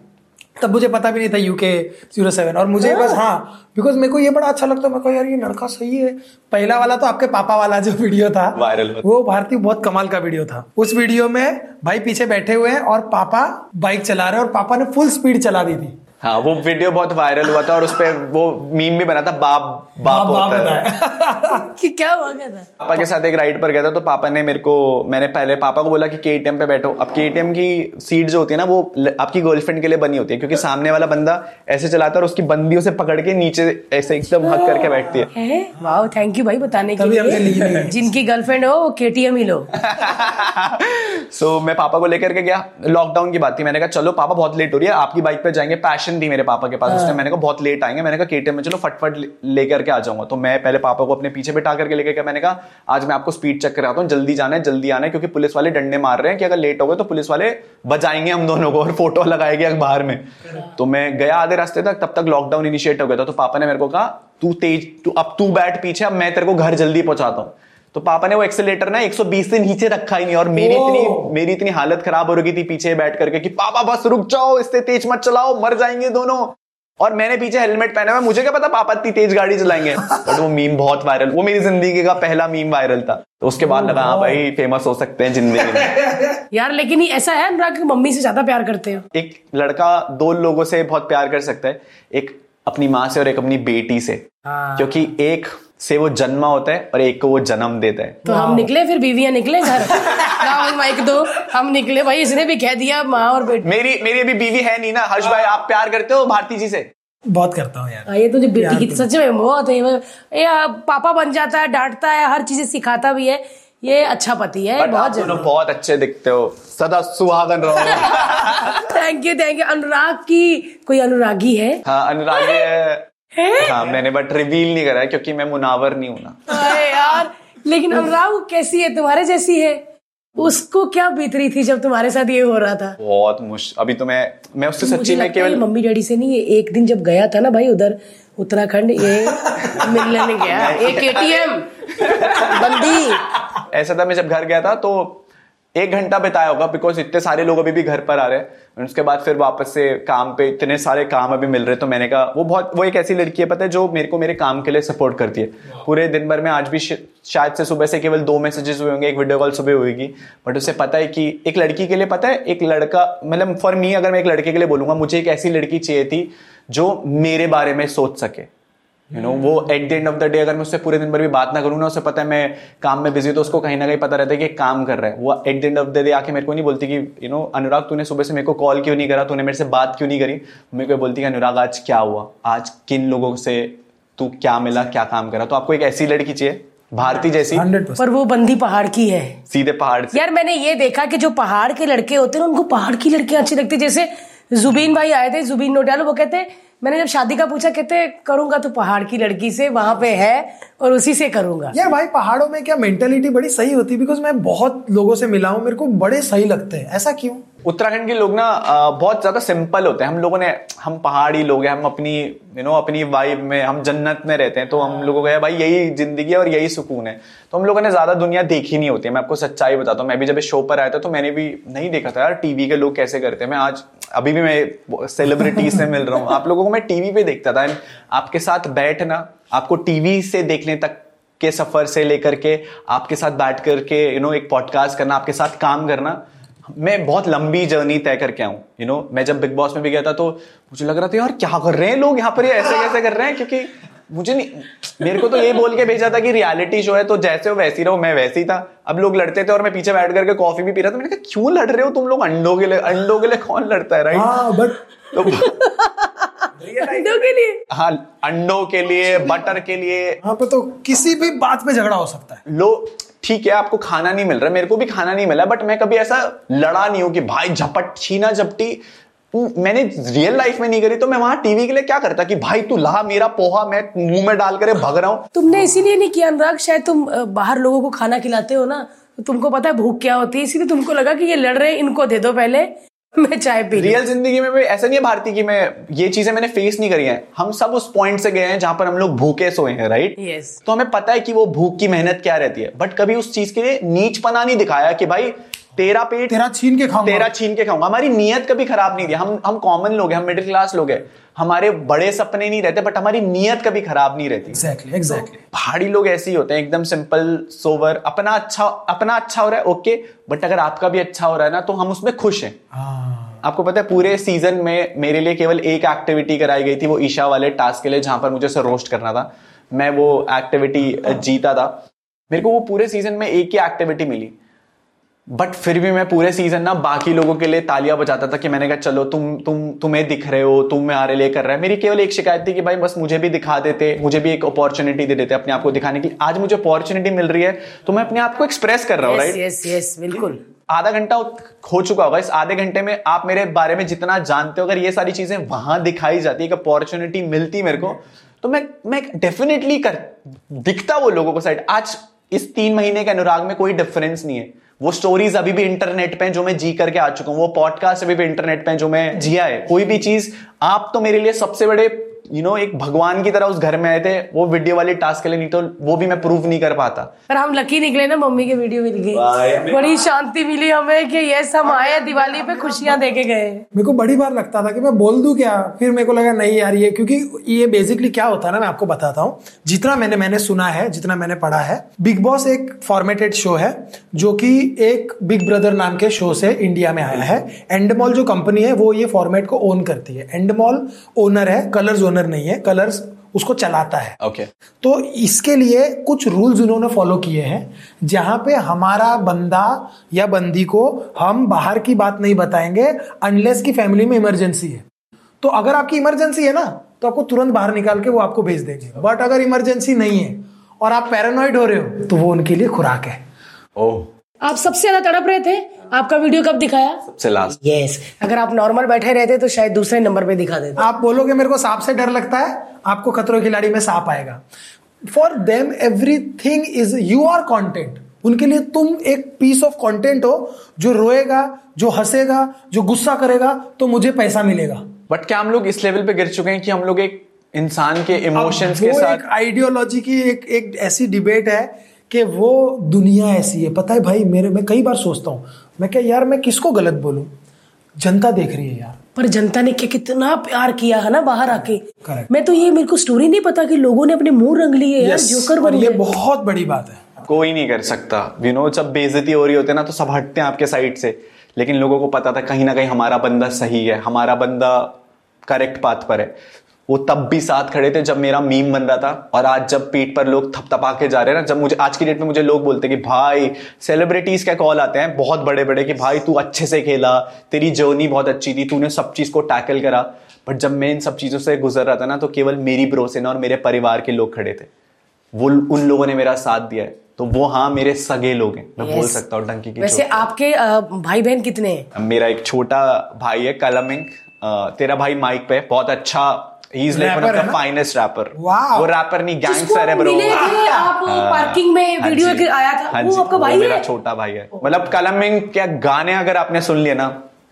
तब मुझे पता भी नहीं था यूके ज़ीरो सेवन और मुझे बस हाँ। बिकॉज़ मेरे को ये बड़ा अच्छा लगता है मेरे को यार ये लड़का सही है। पहला वाला तो आपके पापा वाला जो वीडियो था वायरल वो भारतीय बहुत कमाल का वीडियो था। उस वीडियो में भाई पीछे बैठे हुए हैं और पापा बाइक चला रहे हैं और पापा ने फुल स्पीड चला दी थी। हाँ वो वीडियो बहुत वायरल हुआ था और उस पे वो मीम भी बना था बाप बाप बाप होता है। कि क्या हुआ क्या था? पापा के साथ एक राइड पर गया था तो पापा ने मेरे को मैंने पहले पापा को बोला कि केटीएम पे बैठो। अब केटीएम की सीट जो होती है ना वो आपकी गर्लफ्रेंड के लिए बनी होती है क्योंकि सामने वाला बंदा ऐसे चलाता है और उसकी बंदियों से पकड़ के नीचे ऐसे एकदम हक करके बैठती है। वाह थैंक यू भाई बताने के लिए। जिनकी गर्लफ्रेंड हो वो केटीएम ही लो। सो मैं पापा को लेकर के गया। लॉकडाउन की बात थी मैंने कहा चलो पापा बहुत लेट हो रही है आपकी बाइक पे जाएँगे पैशन थी मेरे पापा के पास। उसने मैंने कहा बहुत लेट आएँगे। मैंने कहा केटीएम में चलो फटफट लेकर के आ जाऊँगा। तो मैं पहले पापा को अपने पीछे बैठा करके लेकर मैंने कहा आज मैं आपको स्पीड चेक कराता हूँ जल्दी जाना है जल्दी आना है क्योंकि पुलिस वाले डंडे मार रहे हैं कि अगर लेट हो गए तो पुलिस वाले बजाएँगे हम दोनों को और फ़ोटो लगाएँगे अखबार में। तो मैं गया आधे रास्ते तक तब तक लॉकडाउन इनिशिएट हो गया था। तो पापा ने मेरे को कहा तू तेज तू अब तू बैठ पीछे अब मैं तेरे को घर जल्दी पहुंचाता हूँ। तो पापा ने वो एक्सेलेटर ना 120 से नीचे रखा ही नहीं और मेरी इतनी मेरी इतनी हालत खराब हो रही थी पीछे बैठ करके कि पापा बस रुक जाओ इससे तेज मत चलाओ मर जाएँगे दोनों। और मैंने पीछे हेलमेट पहना हुआ है, मुझे क्या पता पापा इतनी तेज गाड़ी चलाएँगे। बट वो मीम बहुत वायरल वो मेरी ज़िंदगी का पहला मीम वायरल था। तो उसके बाद लगा हाँ भाई फ़ेमस हो सकते हैं ज़िंदगी में। यार लेकिन ये ऐसा है अनुराग मम्मी से ज़्यादा प्यार करते हो? एक लड़का दो लोगों से बहुत प्यार कर सकता है। एक अपनी माँ से और एक अपनी बेटी से। हाँ। क्योंकि एक से वो जन्मा होता है और एक को वो जन्म देता है। तो हम निकले फिर बीवियाँ निकले घर। माइक दो हम निकले। भाई इसने भी कह दिया माँ और बेटी। मेरी मेरी अभी बीवी है नहीं ना हर्ष भाई आप प्यार करते हो भारती जी से? बहुत करता हूँ यार। हाँ, ये तुझे बेटी की सच में बहुत है। ये पापा बन जाता है डांटता है हर चीज़ सिखाता भी है। ये अच्छा पति है बहुत दोनों बहुत अच्छे दिखते हो। सदा सुहागन रहो। Thank you thank you Anurag की कोई अनुरागी है? हाँ अनुरागी है। है? मैंने बट रिवील नहीं करा क्योंकि मैं मुनावर नहीं हूँ ना। अरे यार लेकिन अनुराग कैसी है? तुम्हारे जैसी है। उसको क्या बीत रही थी जब तुम्हारे साथ ये हो रहा था? बहुत मुश अभी तो मैं मैं उससे सच्ची में केवल मम्मी डैडी से नहीं ये एक दिन जब गया था ना भाई उधर उत्तराखंड ये मिलने गया। एक एटीएम बंदी। ऐसा था मैं जब घर गया था तो एक घंटा बिताया होगा बिकॉज़ इतने सारे लोग अभी भी घर पर आ रहे हैं। उसके बाद फिर वापस से काम पे इतने सारे काम अभी मिल रहे तो मैंने कहा वो बहुत वो एक ऐसी लड़की है पता है जो मेरे को मेरे काम के लिए सपोर्ट करती है। पूरे दिन भर में आज भी शायद से सुबह से केवल दो मैसेजेस हुए होंगे एक वीडियो कॉल सुबह होगी बट उसे पता है कि एक लड़की के लिए पता है एक लड़का मतलब फॉर मी अगर मैं एक लड़के के लिए बोलूँगा मुझे एक ऐसी लड़की चाहिए थी जो मेरे बारे में सोच सके। यू नो वो at the end of the day अगर मैं उससे पूरे दिन भर भी बात ना करूँ ना उसे पता है मैं काम में बिज़ी तो उसको कहीं ना कहीं पता रहता है कि काम कर रहा है। वो at the end of the day आके मेरे को नहीं बोलती कि यू नो अनुराग तूने सुबह से मेरे को कॉल क्यों नहीं करा? तूने मेरे से बात क्यों नहीं करी? मेरे को बोलती कि अनुराग आज क्या हुआ? आज किन लोगों से तू क्या मिला क्या काम करा? तो आपको एक ऐसी लड़की चाहिए भारती जैसी। हंड्रेड पर वो बंदी पहाड़ की है। सीधे पहाड़ से। यार मैंने ये देखा कि जो पहाड़ के लड़के होते हैं उनको पहाड़ की लड़कियाँ अच्छी लगती है। जैसे जुबीन भाई आए थे जुबीन नोटियाल वो कहते मैंने जब शादी का पूछा, कहते, करूँगा तो पहाड़ की लड़की से वहाँ पे है और उसी से करूँगा. यार भाई, पहाड़ों में क्या मेंटेलिटी बड़ी सही होती? है बिकॉज़ मैं बहुत लोगों से मिला हूँ, मेरे को बड़े सही लगते हैं। ऐसा क्यों? उत्तराखंड के लोग ना बहुत ज़्यादा सिंपल होते हैं। हम लोगों ने, हम पहाड़ी लोग हैं, हम अपनी यू नो अपनी वाइब में, हम जन्नत में रहते हैं तो हम लोगों को भाई, यही ज़िंदगी है और यही सुकून है। तो हम लोगों ने ज़्यादा दुनिया देखी नहीं होती। है मैं आपको सच्चाई बताता हूँ। मैं भी जब शो पर आया था तो मैंने भी नहीं देखा था, यार टीवी के लोग कैसे करते हैं? मैं आज, अभी भी मैं सेलिब्रिटीज से मिल रहा हूँ। आप लोगों को मैं टीवी पे देखता था। आपके साथ बैठना, आपको टीवी से देखने तक के सफ़र से लेकर के, आपके साथ बैठ करके यू नो एक पॉडकास्ट करना, आपके साथ काम करना मैं बहुत लंबी जर्नी तय करके आऊँ यू नो मैं जब बिग बॉस में भी गया था तो मुझे लग रहा था यार क्या कर रहे हैं लोग यहाँ पर? ये ऐसे कैसे कर रहे हैं? क्योंकि मुझे नहीं मेरे को तो यही बोल के भेजा था कि रियलिटी शो है तो जैसे हो वैसी रहो मैं वैसी था। अब लोग लड़ते थे और मैं पीछे बैठ करके कॉफ़ी भी पी रहा था। मैंने कहा क्यों लड़ रहे हो तुम लोग? अंडों के लिए अंडों के लिए कौन लड़ता है राइट हाँ बट तो अंडों के लिए? हाँ अंडों के लिए बटर के लिए। यहाँ पे तो किसी भी बात पे झगड़ा हो सकता है। लो ठीक है, आपको खाना नहीं मिल रहा, मेरे को भी खाना नहीं मिला बट मैं कभी ऐसा लड़ा नहीं हूँ कि भाई झपट, छीना झपटी मैंने रियल लाइफ में नहीं करी तो मैं वहाँ टीवी के लिए क्या करता कि भाई तू ला मेरा पोहा, मैं मुँह में डाल कर भग रहा हूँ। तुमने इसीलिए नहीं किया, अनुराग, शायद तुम बाहर लोगों को खाना खिलाते हो ना तुमको पता है भूख क्या होती है, इसीलिए तुमको लगा कि ये लड़ रहे हैं, इनको दे दो पहले। मैं चाय पी रियल ज़िंदगी में भी ऐसा नहीं है भारती की मैं ये चीज़ें मैंने फेस नहीं करी हैं। हम सब उस पॉइंट से गए हैं जहाँ पर हम लोग भूखे सोए हैं राइट Yes. तो हमें पता है कि वो भूख की मेहनत क्या रहती है। बट कभी उस चीज़ के लिए नीच पना नहीं दिखाया कि भाई तेरा पेट तेरा छीन के खाऊँगा। तेरा छीन के खाऊँगा। हमारी नीयत कभी खराब नहीं थी हम हम कॉमन लोग हैं हम मिडिल क्लास लोग हैं। हमारे बड़े सपने नहीं रहते बट हमारी नीयत कभी खराब नहीं रहती। एग्जैक्टली एग्जैक्टली पहाड़ी लोग ऐसे ही होते हैं एकदम सिंपल सोवर अपना अच्छा अपना अच्छा हो रहा है ओके बट अगर आपका भी अच्छा हो रहा है ना तो हम उसमें खुश हैं। हाँ। आपको पता है पूरे सीज़न में मेरे लिए केवल एक एक्टिविटी कराई गई थी वो ईशा वाले टास्क के लिए जहाँ पर मुझे उसे रोस्ट करना था। मैं वो एक्टिविटी जीता था। मेरे को वो पूरे सीज़न में एक ही एक्टिविटी मिली। बट फिर भी मैं पूरे सीज़न ना बाकी लोगों के लिए तालियाँ बजाता था कि मैंने कहा चलो तुम तुम तुम्हें दिख रहे हो तुम हमारे लिए कर रहे हैं। मेरी केवल एक शिकायत थी कि भाई बस मुझे भी दिखा देते मुझे भी एक अपॉर्चुनिटी दे देते अपने आप को दिखाने की आज मुझे अपॉर्चुनिटी मिल रही है तो मैं अपने आप को एक्सप्रेस कर रहा हूँ राइट यस यस बिल्कुल। आधा घंटा हो चुका होगा इस आधे घंटे में। आप मेरे बारे में जितना जानते हो अगर ये सारी चीज़ें वहाँ दिखाई जाती है एक अपॉर्चुनिटी मिलती मेरे को तो मैं मैं डेफिनेटली कर दिखता वो लोगों को साइड आज इस तीन महीने के अनुराग में कोई डिफरेंस नहीं है। वो स्टोरीज अभी भी इंटरनेट पे जो मैं जी करके आ चुका हूँ, वो पॉडकास्ट अभी भी इंटरनेट पे जो मैं जिया है। कोई भी चीज़, आप तो मेरे लिए सबसे बड़े यू नो एक भगवान की तरह उस घर में आए थे वो वीडियो वाली टास्क के लिए नहीं तो वो भी मैं प्रूव नहीं कर पाता। पर हम लकी निकले ना मम्मी के वीडियो मिल गई। बड़ी शांति मिली हमें कि यस हम आए दिवाली पे खुशियाँ देके गए। मेरे को बड़ी बार लगता था कि मैं बोल दूँ क्या? फिर मेरे को लगा नहीं यार ये क्योंकि ये बेसिकली क्या होता है ना मैं आपको बताता हूँ। जितना मैंने मैंने सुना है जितना मैंने पढ़ा है बिग बॉस एक फॉर्मेटेड शो है जो कि एक बिग ब्रदर नाम के शो से इंडिया में आया है। एंडमॉल जो कंपनी है वो ये फॉर्मेट को ओन करती है। एंडमॉल ओनर है कलर्स ओनर नहीं है कलर्स उसको चलाता है। Okay okay. तो इसके लिए कुछ रूल्स उन्होंने फॉलो किए हैं जहाँ पे हमारा बंदा या बंदी को हम बाहर की बात नहीं बताएँगे अनलेस की फैमिली में इमरजेंसी है। तो अगर आपकी इमरजेंसी है ना तो आपको तुरंत बाहर निकाल के वो आपको भेज देंगे। बट अगर इमरजेंसी नहीं है और आप पैरानॉइड हो रहे हो तो वो उनके लिए खुराक है। ओह आप सबसे ज़्यादा तड़प रहे थे? आपका वीडियो कब दिखाया? सबसे लास्ट यस अगर आप नॉर्मल बैठे रहते तो शायद दूसरे नंबर पे दिखा देते। आप बोलोगे मेरे को सांप से डर लगता है आपको खतरों की खिलाड़ी में सांप आएगा। For them everything is you are content उनके लिए तुम एक पीस ऑफ़ कंटेंट हो जो रोएगा जो हंसेगा जो गुस्सा करेगा तो मुझे पैसा मिलेगा। बट क्या हम लोग इस लेवल पे गिर चुके हैं कि हम लोग एक इंसान के इमोशंस के साथ एक आइडियोलॉजी की एक एक ऐसी डिबेट है कि वो दुनिया ऐसी है। पता है भाई मेरे मैं कई बार सोचता हूँ मैं क्या यार मैं किसको गलत बोलूँ? जनता देख रही है यार। पर जनता ने क्या कितना प्यार किया है ना बाहर आके। Correct. मैं तो ये मेरे को स्टोरी नहीं पता कि लोगों ने अपने मुँह रंग लिए यार Yes, जोकर बन ये बहुत बड़ी बात है। कोई नहीं कर सकता। यू नो जब बेइज्जती हो रही होती है ना तो सब हटते हैं आपके साइड से। लेकिन लोगों को पता था कहीं ना कहीं हमारा बंदा सही है हमारा बंदा करेक्ट पाथ पर है। वो तब भी साथ खड़े थे जब मेरा मीम बन रहा था। और आज जब पीठ पर लोग थपथपा के जा रहे हैं ना जब मुझे आज की डेट में मुझे लोग बोलते हैं कि भाई सेलिब्रिटीज का कॉल आते हैं? बहुत बड़े बड़े कि भाई तू अच्छे से खेला तेरी जर्नी बहुत अच्छी थी तूने सब चीज़ को टैकल करा। बट जब मैं इन सब चीज़ों से गुजर रहा था ना तो केवल मेरी ब्रोसिन और मेरे परिवार के लोग खड़े थे। वो उन लोगों ने मेरा साथ दिया है। तो वो हाँ मेरे सगे लोग हैं। मैं बोल सकता हूँ डंकी की वैसे आपके भाई बहन कितने हैं? मेरा एक छोटा भाई है कलमिंग तेरा भाई माइक पे बहुत अच्छा ही is like one Rapper of है द? Finest rapper Wow. वो रैपर नहीं गैंगस्टर है आप ब्रो मिले थे आप पार्किंग में वीडियो के आया था वो आपका भाई है? मेरा छोटा भाई है। मतलब कलमिंग क्या गाने अगर आपने सुन लिए ना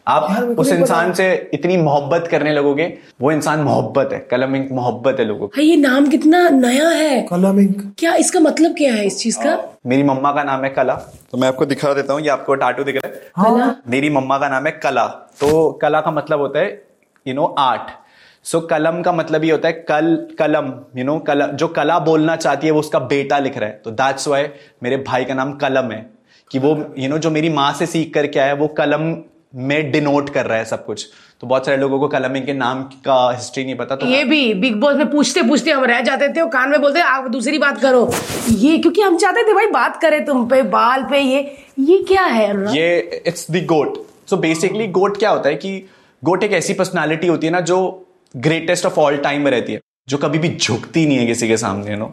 आप उस इंसान से इतनी मोहब्बत करने लगोगे वो इंसान मोहब्बत है। कलमिंग मोहब्बत है लोगों की। ये नाम कितना नया है। कलमिंग क्या इसका मतलब क्या है इस चीज़ का? मेरी मम्मा का नाम है कला। तो मैं आपको दिखा देता हूँ ये आपको टाटू दिख रहा है। कला? मेरी मम्मा का नाम है कला। तो कला का मतलब होता है you know art so so, कलम का मतलब ये होता है कल कलम यू नो कल जो कला बोलना चाहती है वो उसका बेटा लिख रहा है तो दैट्स वाई मेरे भाई का नाम कलम है कि वो यू you नो know, जो मेरी माँ से सीख करके आया है वो कलम में डिनोट कर रहा है सब कुछ तो बहुत सारे लोगों को कलमिंग के नाम का हिस्ट्री नहीं पता तो ये भी बिग बॉस में पूछते पूछते हम रह जाते थे और कान में बोलते आप दूसरी बात करो। ये क्योंकि हम चाहते थे भाई बात करें तुम पे बाल पे ये ये क्या है? ये it's the goat so basically goat क्या होता है कि गोट एक ऐसी पर्सनालिटी होती है ना जो ग्रेटेस्ट ऑफ़ ऑल टाइम में रहती है, जो कभी भी झुकती नहीं है किसी के सामने नो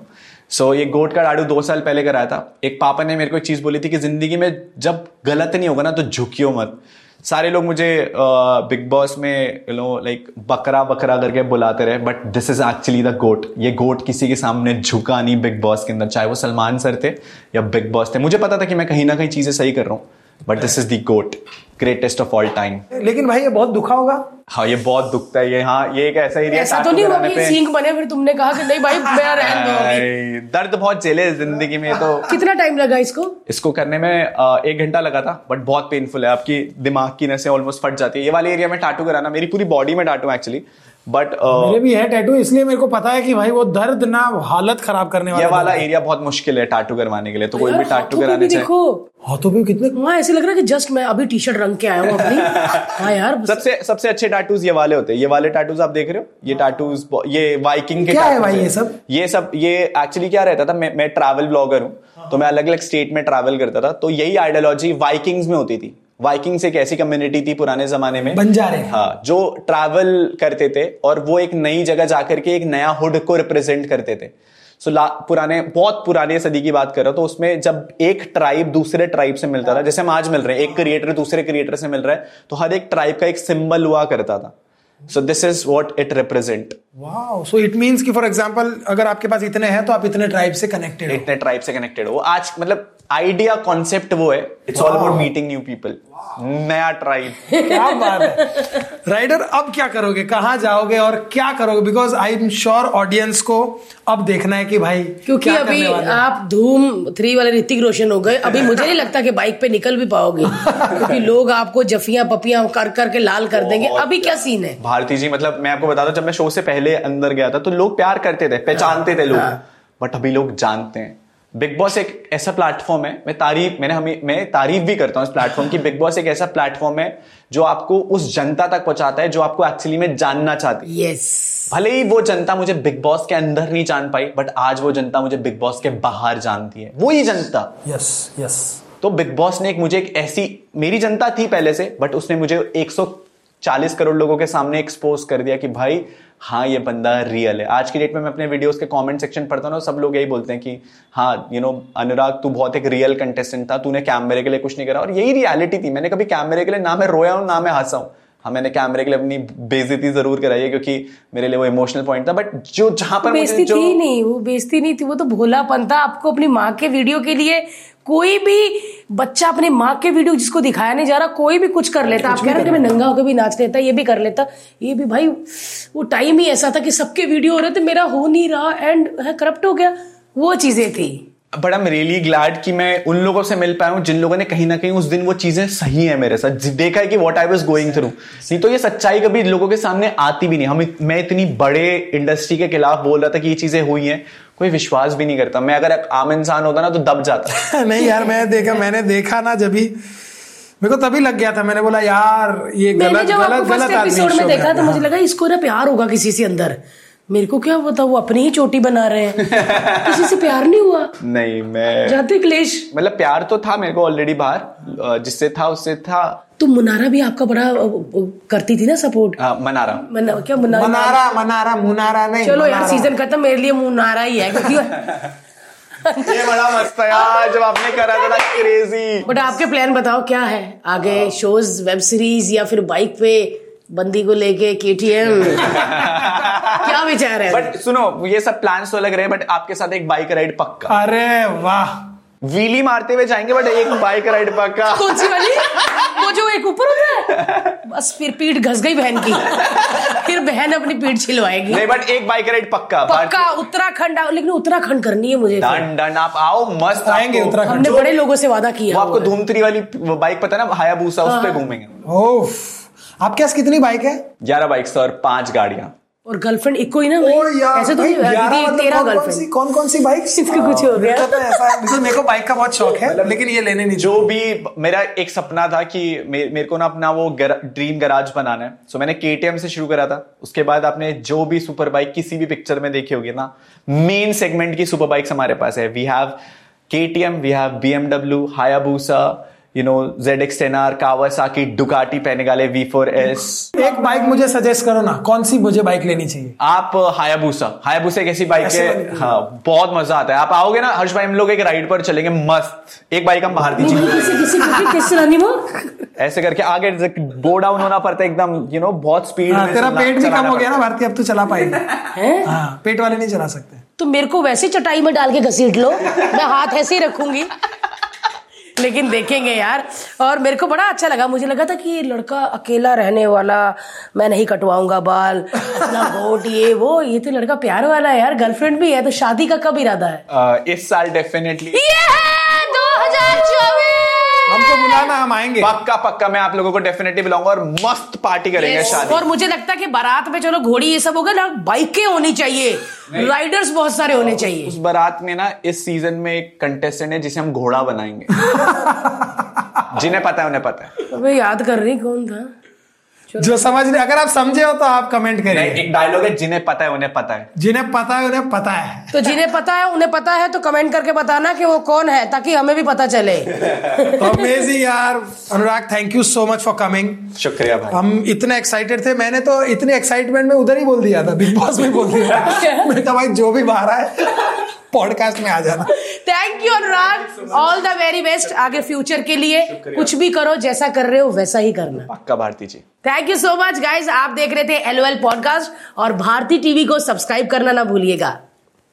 सो ये गोट का डाडू दो साल पहले कराया था। एक पापा ने मेरे को एक चीज़ बोली थी कि ज़िंदगी में जब गलत नहीं होगा ना तो झुकियो मत। सारे लोग मुझे बिग बॉस में यू नो लाइक बकरा बकरा करके बुलाते रहे but this is actually the goat ये गोट किसी के सामने झुका नहीं बिग बॉस के अंदर, चाहे वो सलमान सर थे या बिग बॉस थे। मुझे पता था कि मैं कहीं ना कहीं चीज़ें सही कर रहा हूँ। But this is the goat greatest of all time लेकिन भाई ये बहुत दुखा होगा। हाँ ये बहुत दुखता है। ये हाँ ये एक ऐसा एरिया ऐसा तो नहीं हुआ कि सिंक बने फिर तुमने कहा कि नहीं भाई मेरा रहन दो दर्द बहुत झेले है ज़िंदगी में तो। कितना टाइम लगा इसको? इसको करने में एक घंटा लगा था बट बहुत पेनफुल है। आपकी दिमाग की नसें ऑलमोस्ट फट जाती है। ये वाले एरिया में टाटू कराना मेरी पूरी बॉडी में टाटू एक्चुअली बट मेरे भी है टैटू इसलिए मेरे को पता है कि भाई वो दर्द ना हालत खराब करने वाला ये वाला एरिया बहुत मुश्किल है टाटू करवाने के लिए तो कोई भी टाटू कराने भी चाहे। देखो। हाथों पे कितने हाँ ऐसे लग रहा है कि जस्ट मैं अभी टी शर्ट रंग के आया हूँ अपनी। हाँ यार सबसे सबसे अच्छे टाटूज ये वाले होते हैं। ये वाले टाटूज आप देख रहे हो? ये टाटूज ये वाइकिंग के क्या है भाई ये सब? ये सब ये एक्चुअली क्या रहता था? मैं मैं ट्रैवल ब्लॉगर हूँ तो मैं अलग अलग स्टेट में ट्रैवल करता था तो यही आइडियोलॉजी वाइकिंग्स में होती थी। वाइकिंग्स एक ऐसी कम्युनिटी थी पुराने जमाने में। बंजारे हाँ जो ट्रैवल करते थे और वो एक नई जगह जाकर के एक नया हुड को रिप्रेजेंट करते थे। सो so, पुराने बहुत पुराने सदी की बात कर रहा हूँ तो उसमें जब एक ट्राइब दूसरे ट्राइब से मिलता था जैसे हम आज मिल रहे हैं एक क्रिएटर दूसरे क्रिएटर से मिल रहा है तो हर एक ट्राइब का एक सिंबल हुआ करता था। So this is what it represent wow so it means कि फॉर एग्जांपल अगर आपके पास इतने हैं तो आप इतने ट्राइब से कनेक्टेड इतने ट्राइब से कनेक्टेड हो। आज मतलब आइडिया कॉन्सेप्ट वो है। It's all about meeting new people नया ट्राइब क्या बात है। राइडर अब क्या करोगे? कहाँ जाओगे और क्या करोगे? Because I am sure audience को अब देखना है कि भाई क्योंकि क्या अभी करने आप धूम थ्री वाले ऋतिक रोशन हो गए। अभी मुझे नहीं लगता कि बाइक पे निकल भी पाओगे। क्योंकि लोग आपको जफिया पपिया कर करके लाल कर देंगे। अभी क्या सीन है? भारती जी मतलब मैं आपको बता दूँ जब मैं शो से पहले अंदर गया था तो लोग प्यार करते थे पहचानते थे लोग। बट अभी लोग जानते हैं। बिग बॉस एक ऐसा प्लेटफॉर्म है मैं तारीफ़ मैंने हमें मैं तारीफ़ भी करता हूँ इस प्लेटफॉर्म की। बिग बॉस एक ऐसा प्लेटफॉर्म है जो आपको उस जनता तक पहुंचाता है जो आपको एक्चुअली में जानना चाहती है। यस भले ही वो जनता मुझे बिग बॉस के अंदर नहीं जान पाई बट आज वो जनता मुझे बिग बॉस के बाहर जानती है। वही जनता। यस यस तो बिग बॉस ने एक मुझे एक ऐसी मेरी जनता थी पहले से बट उसने मुझे 140 करोड़ लोगों के सामने एक्सपोज कर दिया कि भाई हाँ ये बंदा रियल है। आज की डेट में मैं अपने वीडियोस के कमेंट सेक्शन पढ़ता हूँ ना सब लोग यही बोलते हैं कि हाँ यू नो अनुराग तू बहुत एक रियल कंटेस्टेंट था तूने कैमरे के लिए कुछ नहीं करा। और यही रियलिटी थी। मैंने कभी कैमरे के लिए ना मैं रोया हूँ ना मैं हंसा हूँ। हाँ मैंने कैमरे के लिए अपनी बेजती ज़रूर कराई है क्योंकि मेरे लिए वो इमोशनल पॉइंट था। बट जो जहाँ पर जो थी नहीं वो बेजती नहीं थी। वो तो भोलापन था। आपको अपनी माँ के वीडियो के लिए कोई भी बच्चा अपने माँ के वीडियो जिसको दिखाया नहीं जा रहा कोई भी कुछ कर लेता। आप कह रहे मैं नंगा होकर भी नाच लेता ये भी कर लेता। ये भी भाई वो टाइम ही ऐसा था कि सबके वीडियो हो रहे थे मेरा हो नहीं रहा एंड करप्ट हो गया। वो चीज़ें थी। But I am really glad कि मैं उन लोगों से मिल पाया हूँ जिन लोगों ने कहीं ना कहीं उस दिन वो चीज़ें सही है मेरे साथ। देखा है कि what I was going through नहीं तो ये सच्चाई कभी लोगों के सामने आती भी नहीं। हम मैं इतनी बड़े इंडस्ट्री के खिलाफ बोल रहा था कि ये चीज़ें हुई हैं। कोई विश्वास भी नहीं करता। मैं अगर आम इंसान होता ना तो दब जाता। नहीं यार मैं देखा मैंने देखा ना जब भी मेरे को तभी लग गया था। मैंने बोला यार ये मैंने गलत जब गलत आपको गलत फ़र्स्ट आदमी एपिसोड में देखा था तो मुझे लगा इसको ना प्यार होगा किसी से अंदर। मेरे को क्या पता वो अपनी ही चोटी बना रहे हैं। किसी से प्यार नहीं हुआ। नहीं मैं जाते क्लेश। मतलब प्यार तो था मेरे को ऑलरेडी बाहर जिससे था उससे था। तो मुनारा भी आपका बड़ा करती थी ना सपोर्ट हाँ, मना रहा मना, क्या मुनारा? मनारा मनारा मुनारा नहीं चलो यार सीज़न खत्म मेरे लिए मुनारा ही है क्योंकि ये बड़ा मस्त था यार जब आपने करा था क्रेजी बट आपके प्लान बताओ क्या है? आगे शोज़ वेब सीरीज़ या फिर बाइक पे बंदी को लेके केटीएम क्या विचार है? बट सुनो ये सब प्लान तो लग रहे हैं बट आपके साथ एक बाइक राइड पक्का। अरे वाह। व्हीली मारते हुए जाएँगे बट एक बाइक राइड पक्का। कौन सी वाली? वो जो एक ऊपर होता है बस फिर पीठ घस गई बहन की। फिर बहन अपनी पीठ छिलवाएगी। नहीं बट एक बाइक राइड पक्का पक्का उत्तराखंड आओ। लेकिन उत्तराखंड करनी है मुझे डन डन आप आओ मस्त आएँगे उत्तराखंड। हमने बड़े लोगों से वादा किया वो आपको धूमत्री वाली बाइक पता ना हायाबूसा उस पे घूमेंगे। ओफ। आपके पास कितनी बाइक है? ग्यारह बाइक्स और पाँच गाड़ियाँ। और गर्लफ्रेंड इको ही ना ऐसे तो मतलब तेरा गर्लफ्रेंड कौन कौन सी बाइक इसको कुछ हो गया। तो ऐसा है। मेरे को बाइक का बहुत शौक है लेकिन ये लेने नहीं जो भी मेरा एक सपना था कि मेरे को ना अपना वो ड्रीम गराज बनाना है। सो मैंने केटीएम से शुरू करा था। उसके बाद आपने जो भी सुपर बाइक किसी भी पिक्चर में देखी होगी ना मेन सेगमेंट की सुपर बाइक्स हमारे पास है। We have KTM we have BMW Hayabusa you know Z X ten R Kawasaki Ducati Panigale V four S एक बाइक मुझे सजेस्ट करो ना कौन सी मुझे बाइक लेनी चाहिए? आप हायाबूसा हायाबूसा एक ऐसी बाइक है हाँ बहुत मज़ा आता है। आप आओगे ना हर्ष भाई हम लोग एक राइड पर चलेंगे मस्त। एक बाइक हम बाहर दीजिए। भाई, किसी किसी किसी किस चलानी वो? ऐसे करके आगे गो डाउन होना पड़ता है एकदम यू नो बहुत स्पीड हाँ, में तेरा पेट भी कम हो गया ना पड़ता भारती अब तो चला पाएगी। हैं? हाँ पेट वाले नहीं चला सकते। तो मेरे को वैसे चटाई में डाल के घसीट लो। मैं हाथ ऐसे ही रखूँगी। लेकिन देखेंगे यार। और मेरे को बड़ा अच्छा लगा। मुझे लगा था कि ये लड़का अकेला रहने वाला मैं नहीं कटवाऊँगा बाल अपना वोट ये वो ये तो लड़का प्यार वाला है यार। गर्लफ्रेंड भी है तो शादी का कब इरादा है? uh, इस साल डेफिनेटली 2024 हमको बुलाना हम आएँगे। पक्का पक्का मैं आप लोगों को डेफिनेटली बुलाऊँगा और मस्त पार्टी करेंगे शादी। और मुझे लगता है कि बारात में चलो घोड़ी ये सब होगा ना बाइकें होनी चाहिए। राइडर्स बहुत सारे होने चाहिए। उस बारात में ना इस सीज़न में एक कंटेस्टेंट है जिसे हम घोड़ा बनाएँगे। जिन्हें पता है उन्हें पता है। मैं याद कर रही कौन था? जो समझ नहीं अगर आप समझे हो तो आप कमेंट नहीं, करिए एक डायलॉग है जिन्हें पता है उन्हें पता है। जिन्हें पता है उन्हें पता है। तो जिन्हें पता है उन्हें पता है तो कमेंट करके बताना कि वो कौन है ताकि हमें भी पता चले। अमेजिंग यार। Anurag thank you so much for coming शुक्रिया भाई। हम इतने एक्साइटेड थे। मैंने तो इतने एक्साइटमेंट में उधर ही बोल दिया था बिग बॉस में बोल दिया मैं भाई जो भी बाहर आए पॉडकास्ट में आ जाना। Thank you Anurag all the very best आगे फ्यूचर के लिए कुछ भी करो जैसा कर रहे हो वैसा ही करना। पक्का Bharti ji. Thank you so much guys आप देख रहे थे एल पॉडकास्ट और भारती टीवी को सब्सक्राइब करना ना भूलिएगा।